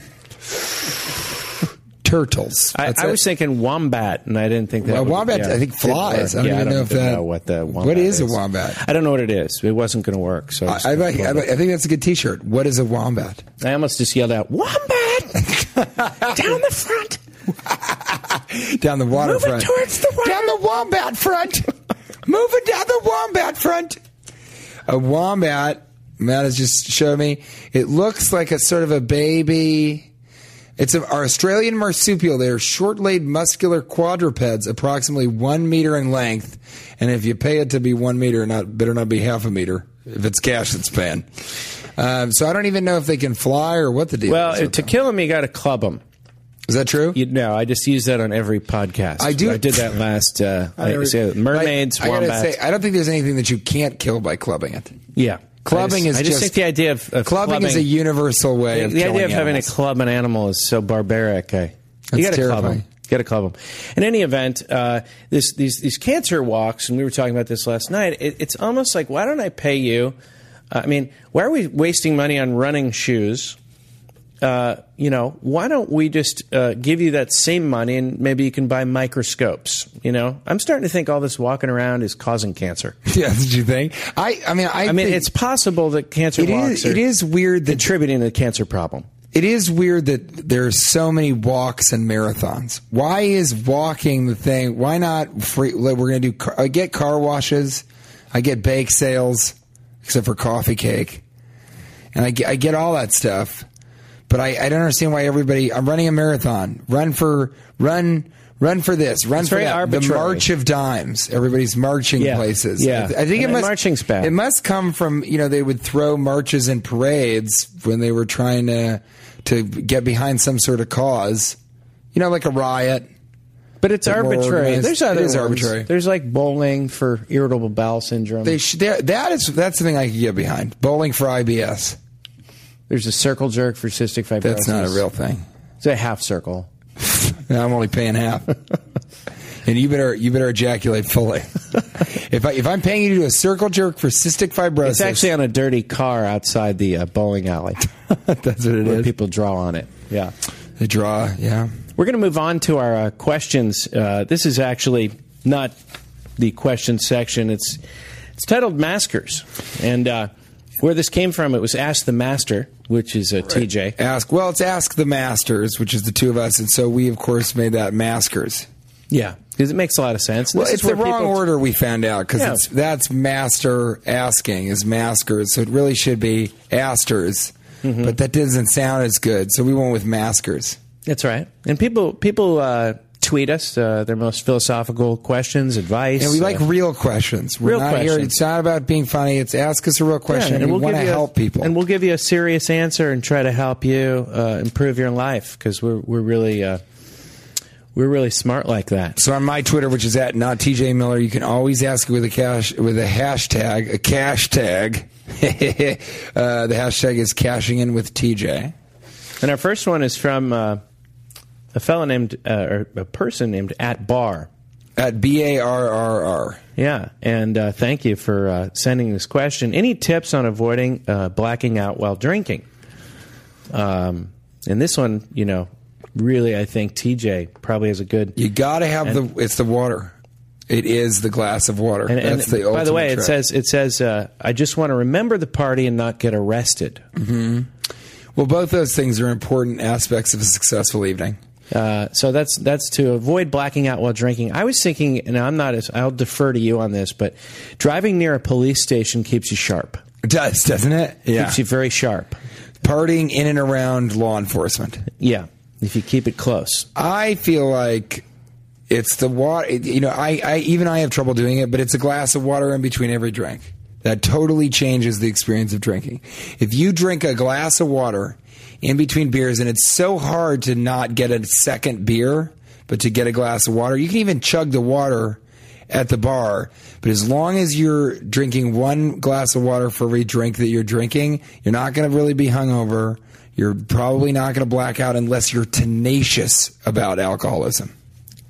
turtles. I, I was thinking wombat, and I didn't think that. Well, would- wombat, yeah, I think, flies. I don't Yeah, even know if that- know what the wombat what is a wombat? I don't know what it is. It wasn't going to work. So I, I, I, like- I, I think that's a good T-shirt. What is a wombat? I almost just yelled out wombat (laughs) down the front. Down the waterfront. towards the water. Down the wombat front. Moving down the wombat front. A wombat, Matt has just showed me. It looks like a sort of a baby. It's a, our Australian marsupial. They are short-legged, muscular quadrupeds, approximately one meter in length. And if you pay it to be one meter, not better not be half a meter. If it's cash it's paying. Um, so I don't even know if they can fly or what the deal Well, is. with to them. kill them, you got to club them. is that true? You know, I just use that on every podcast. I do- I did that last. Uh, I say mermaids, I, I gotta wombats. say, I don't think there's anything that you can't kill by clubbing it. yeah, Clubbing I is just, I just just- think the idea of, of Clubbing, is a universal way the, of the idea of having to animals. club an animal is so barbaric. I, That's you got to club them. Got to club them. In any event, uh, this, these these cancer walks, and we were talking about this last night. It, it's almost like, why don't I pay you? Uh, I mean, why are we wasting money on running shoes? Uh, you know, why don't we just uh, give you that same money and maybe you can buy microscopes? You know, I'm starting to think all this walking around is causing cancer. (laughs) Yeah, did you think? I, I mean, I, I mean, think it's possible that cancer it is. It is weird that contributing to the cancer problem. it is weird that there are so many walks and marathons. Why is walking the thing? Why not free? Like we're going to do. car- I get car washes. I get bake sales, except for coffee cake, and I get, I get all that stuff. But I, I don't understand why everybody. I'm running a marathon. Run for run. Run for this. Run It's for very that. The. March of Dimes. Everybody's marching Yeah. places. Yeah. I, I think And it must. marching's bad. It must come from you know they would throw marches and parades when they were trying to to get behind some sort of cause. You know, like a riot. But it's Bit arbitrary. There's other It is ones. arbitrary. There's like bowling for irritable bowel syndrome. They sh- that is that's the thing I could get behind. Bowling for IBS. There's a circle jerk for cystic fibrosis. That's not a real thing. It's a half circle. (laughs) I'm only paying half. (laughs) and you better you better ejaculate fully. (laughs) if I if I'm paying you to do a circle jerk for cystic fibrosis, It's actually on a dirty car outside the uh, bowling alley that's what it where is. people draw on it. Yeah. The draw, yeah. We're going to move on to our uh, questions. Uh, this is actually not the question section. It's it's titled Maskers, and uh, where this came from, it was Ask the Master, which is uh, TJ. Ask well, it's ask the masters, which is the two of us, and so we of course made that maskers. Yeah, because it makes a lot of sense. Well, This it's the wrong people- order we found out because Yeah. that's master asking is maskers, so it really should be asters, Mm-hmm. but that doesn't sound as good, so we went with maskers. That's right. And people people uh, tweet us uh, their most philosophical questions, advice. And we like uh, real questions. We're real not here. questions. It's not about being funny. It's ask us a real question. and we want to you a- help people. and we'll give you a serious answer and try to help you uh, improve your life because we're we're really uh, we're really smart like that. so on my Twitter, which is at not TJ Miller, you can always ask with a cash with a hashtag, a cash tag. (laughs) uh, the hashtag is cashing in with TJ. And our first one is from uh, a fellow named uh, or a person named at bar. At B A R R R. Yeah, and uh, thank you for uh, sending this question. Any tips on avoiding uh, blacking out while drinking? Um, and this one, you know, really, I think TJ probably has a good. You got to have the. It's the water. It is the glass of water. And, and That's the by the way, it says it says uh, I just want to remember the party and not get arrested. Well, both those things are important aspects of a successful evening. Uh, so that's that's to avoid blacking out while drinking. I was thinking, and I'm not as I'll defer to you on this, but driving near a police station keeps you sharp. It does, doesn't it? Yeah. Keeps you very sharp. Partying in and around law enforcement. Yeah, if you keep it close. I feel like it's the water. You know, I, I even I have trouble doing it, but it's a glass of water in between every drink. That totally changes the experience of drinking. If you drink a glass of water in between beers, and it's so hard to not get a second beer, but to get a glass of water, you can even chug the water at the bar. But as long as you're drinking one glass of water for every drink that you're drinking, you're not going to really be hungover. You're probably not going to black out unless you're tenacious about alcoholism.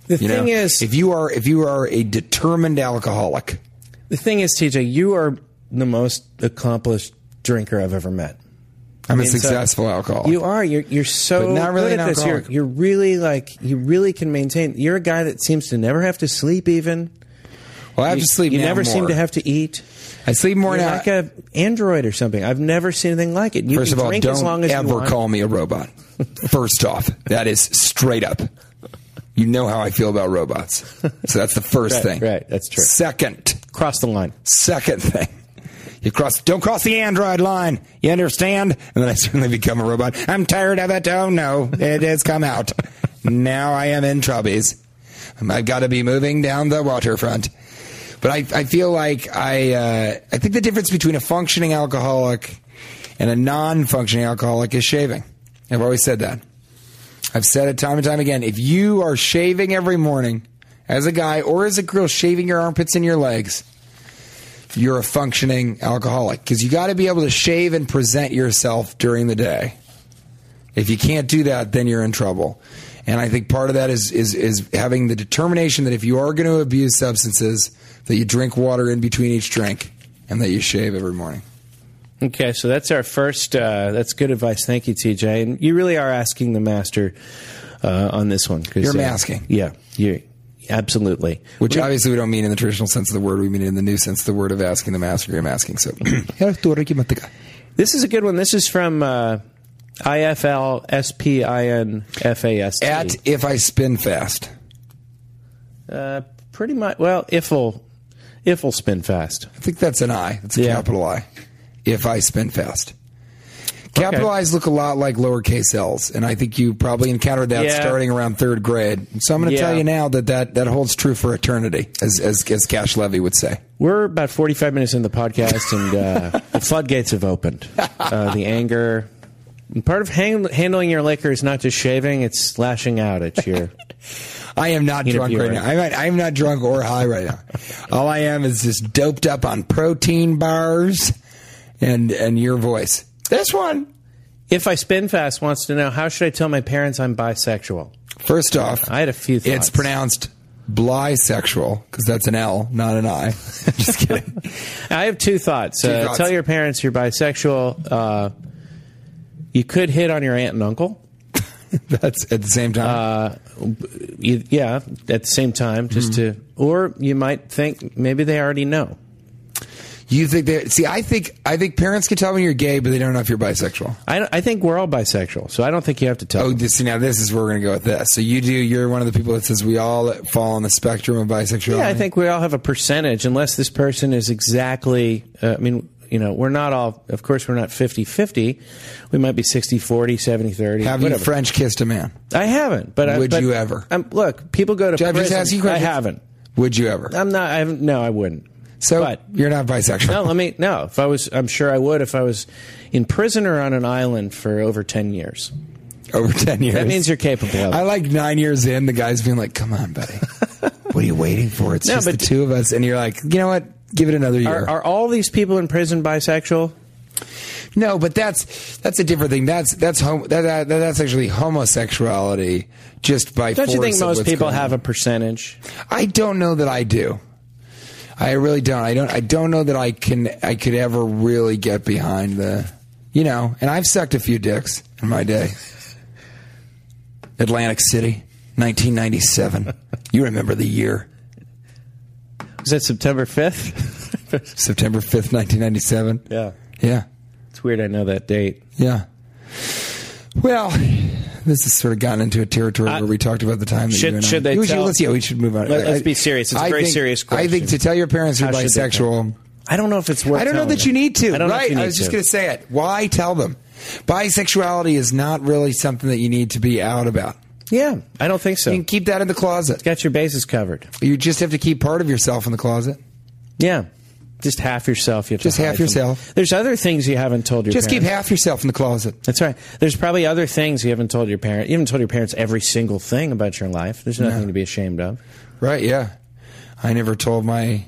The You thing know, is, if you are if you are a determined alcoholic, the thing is, TJ, you are the most accomplished drinker I've ever met. I'm a mean, so- successful alcoholic. You are. You're you're so But not really good an at this. You're, alcoholic. you're really like you really can maintain. You're a guy that seems to never have to sleep. Even well, I have you, to sleep. You never seem to have to eat. I sleep more You're now. like a android or something. I've never seen anything like it. You First can of all, drink don't as long as you ever call me a robot. First off, that is straight up. You know how I feel about robots, so that's the first Right, thing. right, that's true. Second, Cross the line. Second thing, you cross. Don't cross the Android line. You understand? And then I suddenly become a robot. I'm tired of it. Oh no, it has come out. now I am in troubles. I've got to be moving down the waterfront. But I, I feel like I, uh, I think the difference between a functioning alcoholic and a non-functioning alcoholic is shaving. I've always said that. I've said it time and time again. If you are shaving every morning, as a guy or as a girl, shaving your armpits and your legs, you're a functioning alcoholic because you got to be able to shave and present yourself during the day. If you can't do that, then you're in trouble. And I think part of that is is is having the determination that if you are going to abuse substances, that you drink water in between each drink and that you shave every morning. Okay, so that's our first. Uh, that's good advice. Thank you, TJ. And you really are asking the master uh, on this one. You're uh, masking. Yeah, you absolutely. Which obviously we don't mean in the traditional sense of the word. We mean it in the new sense, of the word of asking the master. You're masking. So, (clears throat) This is a good one. This is from uh, IFL SPINFAST. at if I spin fast. uh, pretty much. Well, if'll if'll spin fast. I think that's an I. That's a Yeah. capital I. If I spin fast. Capital Okay. Look a lot like lowercase L's, and I think you probably encountered that Yeah. starting around third grade. So I'm going to Yeah. tell you now that, that that holds true for eternity, as as, as Cash Levy would say. We're about 45 minutes in the podcast, and uh, (laughs) the floodgates have opened. Uh, the anger. part of hang- handling your liquor is not just shaving; it's lashing out at your. (laughs) I am not drunk right Interviewer. now. I'm not, I'm not drunk or high right now. All I am is just doped up on protein bars and and your voice. This one. If I spin fast wants to know how should I tell my parents I'm bisexual? First off, I had a few thoughts. It's pronounced bisexual because that's an L, not an I. (laughs) (laughs) Just kidding. I have two thoughts. Two uh, thoughts. Tell your parents you're bisexual. Uh, you could hit on your aunt and uncle. (laughs) That's at the same time. You, yeah, at the same time, just Mm-hmm. to, or you might think maybe they already know. You think that? See, I think I think parents can tell when you're gay, but they don't know if you're bisexual. I, I think we're all bisexual, so I don't think you have to tell. Oh, them. this, now this is where we're going to go with this. So you do. You're one of the people that says we all fall on the spectrum of bisexuality. Yeah, I think we all have a percentage, unless this person is exactly. Uh, I mean, you know, we're not all. Of course, we're not 50-50. We might be 60-40, 70-30. Have whatever. you French kissed a man? I haven't, but I- Would but you ever? Um, look, people go to I'm prison. just asking you I haven't. Would you ever? I'm not. I haven't. No, I wouldn't. So but you're not bisexual. no, let me. No, if I was, I'm sure I would. If I was in prison or on an island for over ten years, Over ten years. that means you're capable of. it. I like nine years in, the guy's being like, "Come on, buddy, what are you waiting for? It's (laughs) No, just the two of us." And you're like, "You know what? Give it another year." Are, are all these people in prison bisexual? no, but that's that's a different thing. That's that's hom- that, that, that's actually homosexuality. Just by Don't you think most people have a percentage? I don't know that I do. I really don't. I don't. I don't know that I can. I could ever really get behind the, you know. And I've sucked a few dicks in my day. Atlantic City, 1997. You remember the year, Was that September fifth? (laughs) September 5th, 1997. yeah, Yeah, it's weird. I know that date. yeah. Well, this has sort of gotten into a territory I- where we talked about the time that Should- you and I- should they we tell- let's, yeah, we should move on. Let- let's be serious. It's a I very think- serious question I think to tell your parents you're How bisexual. I don't know if it's worth. I don't know that you need to. I don't know if right? I was just to. going to say it. Why tell them? Bisexuality is not really something that you need to be out about. Yeah, I don't think so. You can keep that in the closet. Got your bases covered. You just have to keep part of yourself in the closet. Yeah, just half yourself. You have Just half from- yourself. There's other things you haven't told your. Parents. Just keep half yourself in the closet. That's right. There's probably other things you haven't told your parents. You haven't told your parents every single thing about your life. There's nothing to be ashamed of. Right? Yeah. I never told my,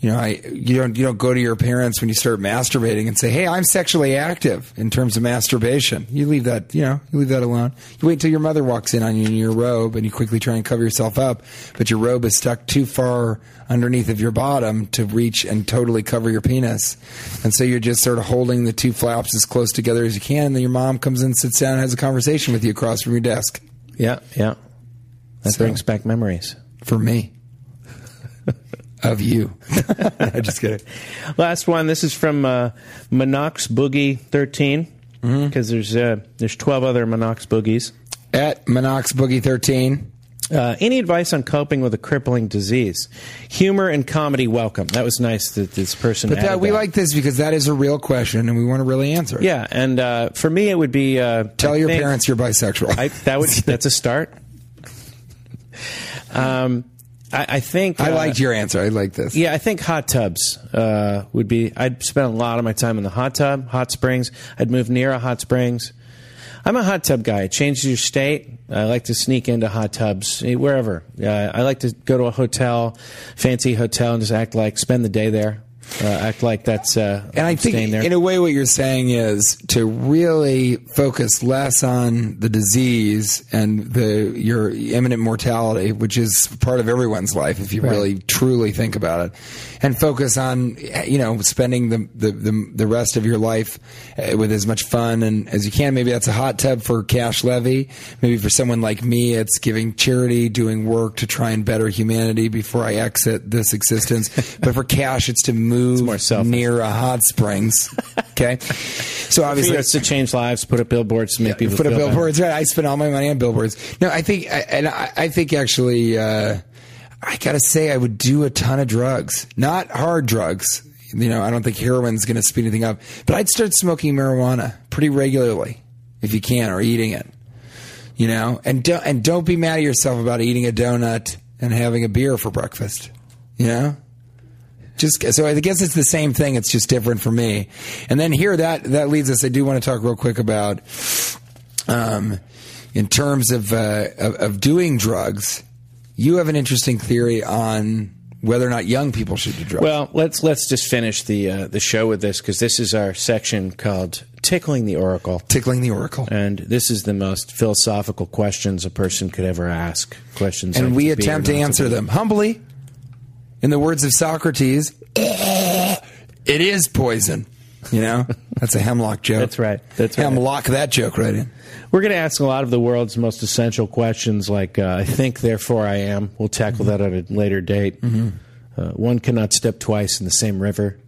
you know, I you don't you don't go to your parents when you start masturbating and say, "Hey, I'm sexually active in terms of masturbation." You leave that, you know, you leave that alone. You wait till your mother walks in on you in your robe, and you quickly try and cover yourself up, but your robe is stuck too far underneath of your bottom to reach and totally cover your penis, and so you're just sort of holding the two flaps as close together as you can. And then your mom comes in, sits down, and has a conversation with you across from your desk. Yeah, yeah. That So- brings back memories. For me. Of you. (laughs) Just kidding. Last one. This is from uh, Monox Boogie 13 Mm-hmm. because there's uh, there's 12 other Monox Boogies. At Monox Boogie 13. Uh, any advice on coping with a crippling disease? Humor and comedy welcome. That was nice that this person. But that, we that. like this because that is a real question, and we want to really answer it. Yeah, and uh, for me, it would be uh, Tell I your parents you're bisexual. I, that would (laughs) that's a start. Um, I, I think I uh, liked your answer. I like this. Yeah, I think hot tubs uh, would be. I'd spend a lot of my time in the hot tub, hot springs. I'd move near a hot springs. I'm a hot tub guy. It changes your state. I like to sneak into hot tubs eh, wherever. Uh, I like to go to a hotel, fancy hotel, and just act like spend the day there. Uh, act like that's. Uh, And I think, there. in a way, what you're saying is to really focus less on the disease and the your imminent mortality, which is part of everyone's life, if you really truly think about it, and focus on you know spending the the, the, the rest of your life uh, with as much fun and as you can. Maybe that's a hot tub for Cash Levy. Maybe for someone like me, it's giving charity, doing work to try and better humanity before I exit this existence. (laughs) but for Cash, it's to move more near a hot springs. Okay, so (laughs) obviously it's to change lives, put up billboards to make people put up better. billboards. Right, I spend all my money on billboards. No, I think, I- and I, I think actually, uh, I gotta say, I would do a ton of drugs, not hard drugs. You know, I don't think heroin's going to speed anything up, but I'd start smoking marijuana pretty regularly if you can, or eating it. You know, and don't and don't be mad at yourself about eating a donut and having a beer for breakfast. You know, just so I guess it's the same thing. It's just different for me. And then here that that leads us. I do want to talk real quick about, um, in terms of, uh, of of doing drugs. You have an interesting theory on whether or not young people should do drugs. Well, let's let's just finish the uh, the show with this because this is our section called "Tickling the Oracle," tickling the oracle. and this is the most philosophical questions a person could ever ask. Questions, and like we to attempt to not answer be. them humbly. In the words of Socrates, it is poison. You know, that's a hemlock joke. That's right. That's right. Hemlock that joke right in. We're going to ask a lot of the world's most essential questions, like uh, "I think, therefore I am." We'll tackle that at a later date. Mm-hmm. Uh, one cannot step twice in the same river.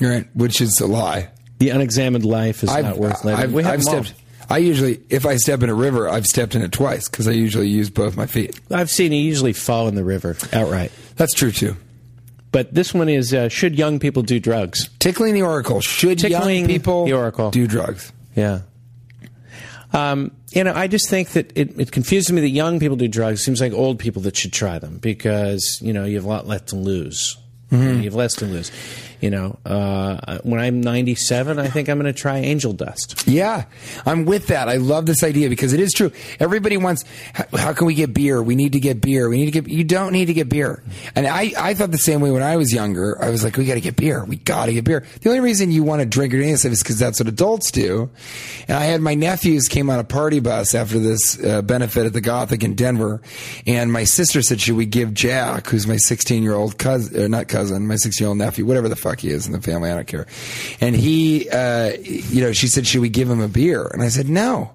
Right, which is a lie. The unexamined life is not worth living. I've, we have I've stepped. I usually, if I step in a river, I've stepped in it twice because I usually use both my feet. I've seen you usually fall in the river outright. That's true too. But this one is: uh, Should young people do drugs? Tickling the oracle. Should Tickling young people the oracle. do drugs? Yeah. Um, you know, I just think that it, it confuses me that young people do drugs. It seems like old people that should try them because you know you have a lot left to lose. You have less to lose. You know, uh, when I'm 97, I think I'm going to try angel dust. Yeah, I'm with that. I love this idea because it is true. Everybody wants, how, how can we get beer? We need to get beer. We need to get, you don't need to get beer. And I, I thought the same way when I was younger. I was like, we got to get beer. We got to get beer. The only reason you want to drink or anything is because that's what adults do. And I had my nephews came on a party bus after this uh, benefit at the Gothic in Denver. And my sister said, should we give Jack, who's my 16 year old cousin, or not cousin, my 16 year old nephew, whatever the fuck he is in the family, I don't care. And he, uh, you know, she said, should we give him a beer? And I said, no.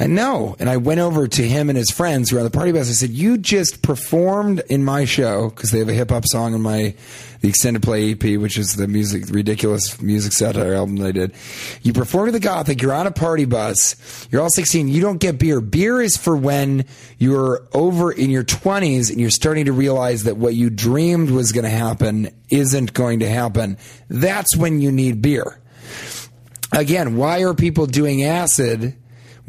I know. And I went over to him and his friends who were on the party bus. I said, You just performed in my show because they have a hip hop song in my the extended play EP, which is the music ridiculous music satire album that I did. You performed at the Gothic. You're on a party bus. You're all 16. You don't get beer. Beer is for when you're over in your 20s and you're starting to realize that what you dreamed was going to happen isn't going to happen. That's when you need beer again, why are people doing acid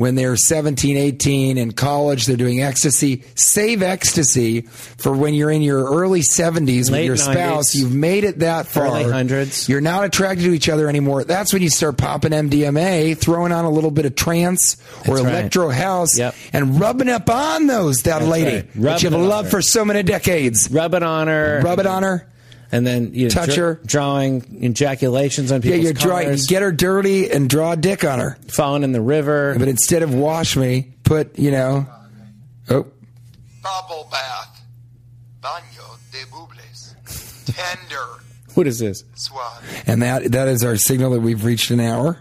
when they're 17, 18 in college? They're doing ecstasy. Save ecstasy for when you're in your early 70s with Late your 90s. spouse. You've made it that far. Early hundreds. You're not attracted to each other anymore. That's when you start popping MDMA, throwing on a little bit of trance or That's right. electro house, Yep. and rubbing up on those that lady right. that you've Rubbing it on loved for so many decades. Rub it on her. Rub it on her. And then you know, Touch dr- her. Drawing ejaculations on people. Yeah, you're dry. You get her dirty and draw a dick on her. falling in the river. But instead of wash me, put, you know, oh, Bubble bath. Baño de bubles. Tender. What is this? Suave. and that that is our signal that we've reached an hour.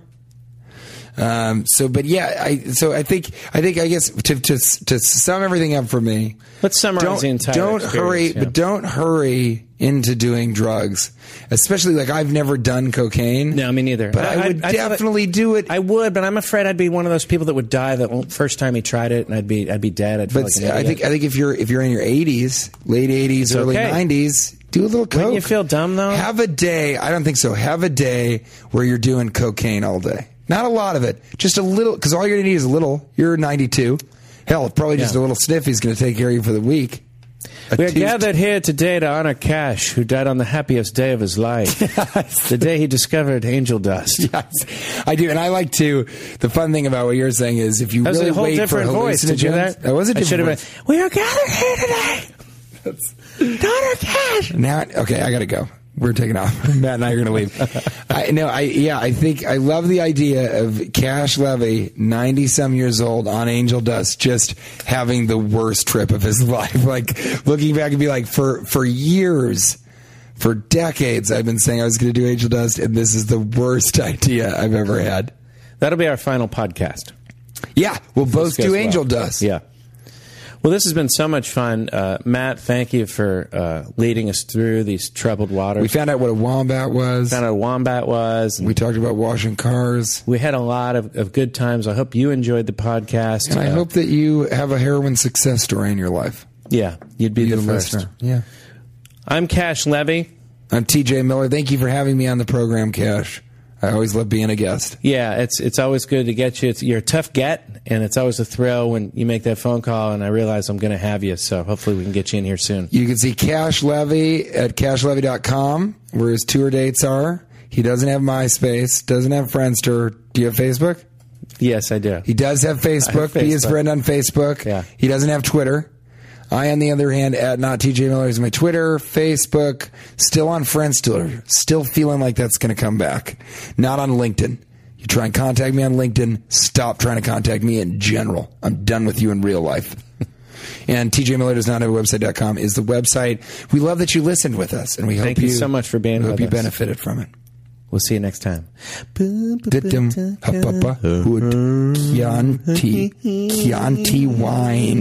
Um, so, but yeah, I so I think I think I guess to to to sum everything up for me. Let's summarize don't, the entire Don't hurry, yeah. but don't hurry into doing drugs, especially like I've never done cocaine. No, me neither. But I, would I feel like- definitely do it. I would, but I'm afraid I'd be one of those people that would die the first time he tried it, and I'd be I'd be dead. I'd feel but like I think I think if you're if you're in your 80s, late 80s, early okay. 90s, do a little coke. Wouldn't you feel dumb, though? Have a day. I don't think so. Have a day where you're doing cocaine all day. Not a lot of it, just a little. Because all you're gonna need is a little. You're 92. Hell, probably just Yeah. a little sniff. He's gonna take care of you for the week. We are gathered here today to honor Cash, who died on the happiest day of his life, (laughs) the day he discovered angel dust. Yes, I do, and I like to. The fun thing about what you're saying is, if you That was really a whole wait different for voice. Did you hear that? That was a different have voice. been. We are gathered here today. (laughs) Daughter Cash. Now, okay, I gotta go. We're taking off. (laughs) Matt and I are gonna leave. (laughs) I no, I yeah, I think I love the idea of Cash Levy, ninety some years old, on Angel Dust, just having the worst trip of his (laughs) life. Like looking back and be like, for for years, for decades, I've been saying I was gonna do Angel Dust, and this is the worst idea I've ever had. That'll be our final podcast. Yeah, we'll both do well. Angel Dust. Yeah. Well, this has been so much fun, uh, Matt. Thank you for uh, leading us through these troubled waters. We found out what a wombat was. found out what a wombat was. We talked about washing cars. we had a lot of, of good times. I hope you enjoyed the podcast. And I Uh, hope that you have a heroin success story in your life. yeah, you'd be You the the first. listener. Yeah. I'm Cash Levy. I'm TJ Miller. Thank you for having me on the program, Cash. I always love being a guest. Yeah, it's it's always good to get you. It's, you're a tough get, and it's always a thrill when you make that phone call. And I realize I'm going to have you, so hopefully we can get you in here soon. You can see Cash Levy at cashlevy.com, where his tour dates are. He doesn't have MySpace, doesn't have Friendster. Do you have Facebook? Yes, I do. He does have Facebook. Be his Facebook. friend on Facebook. Yeah. He doesn't have Twitter. I, on the other hand, at not TJ Miller is my Twitter, Facebook, still on Friendster, still feeling like that's going to come back. Not on LinkedIn. You try and contact me on LinkedIn, stop trying to contact me in general. I'm done with you in real life. (laughs) and TJ Miller does not have a website.com is the website. We love that you listened with us and we hope Thank you so much for being hope you us. benefited from it. We'll see you next time. Didim, hapapa, hood, Chianti, Chianti wine.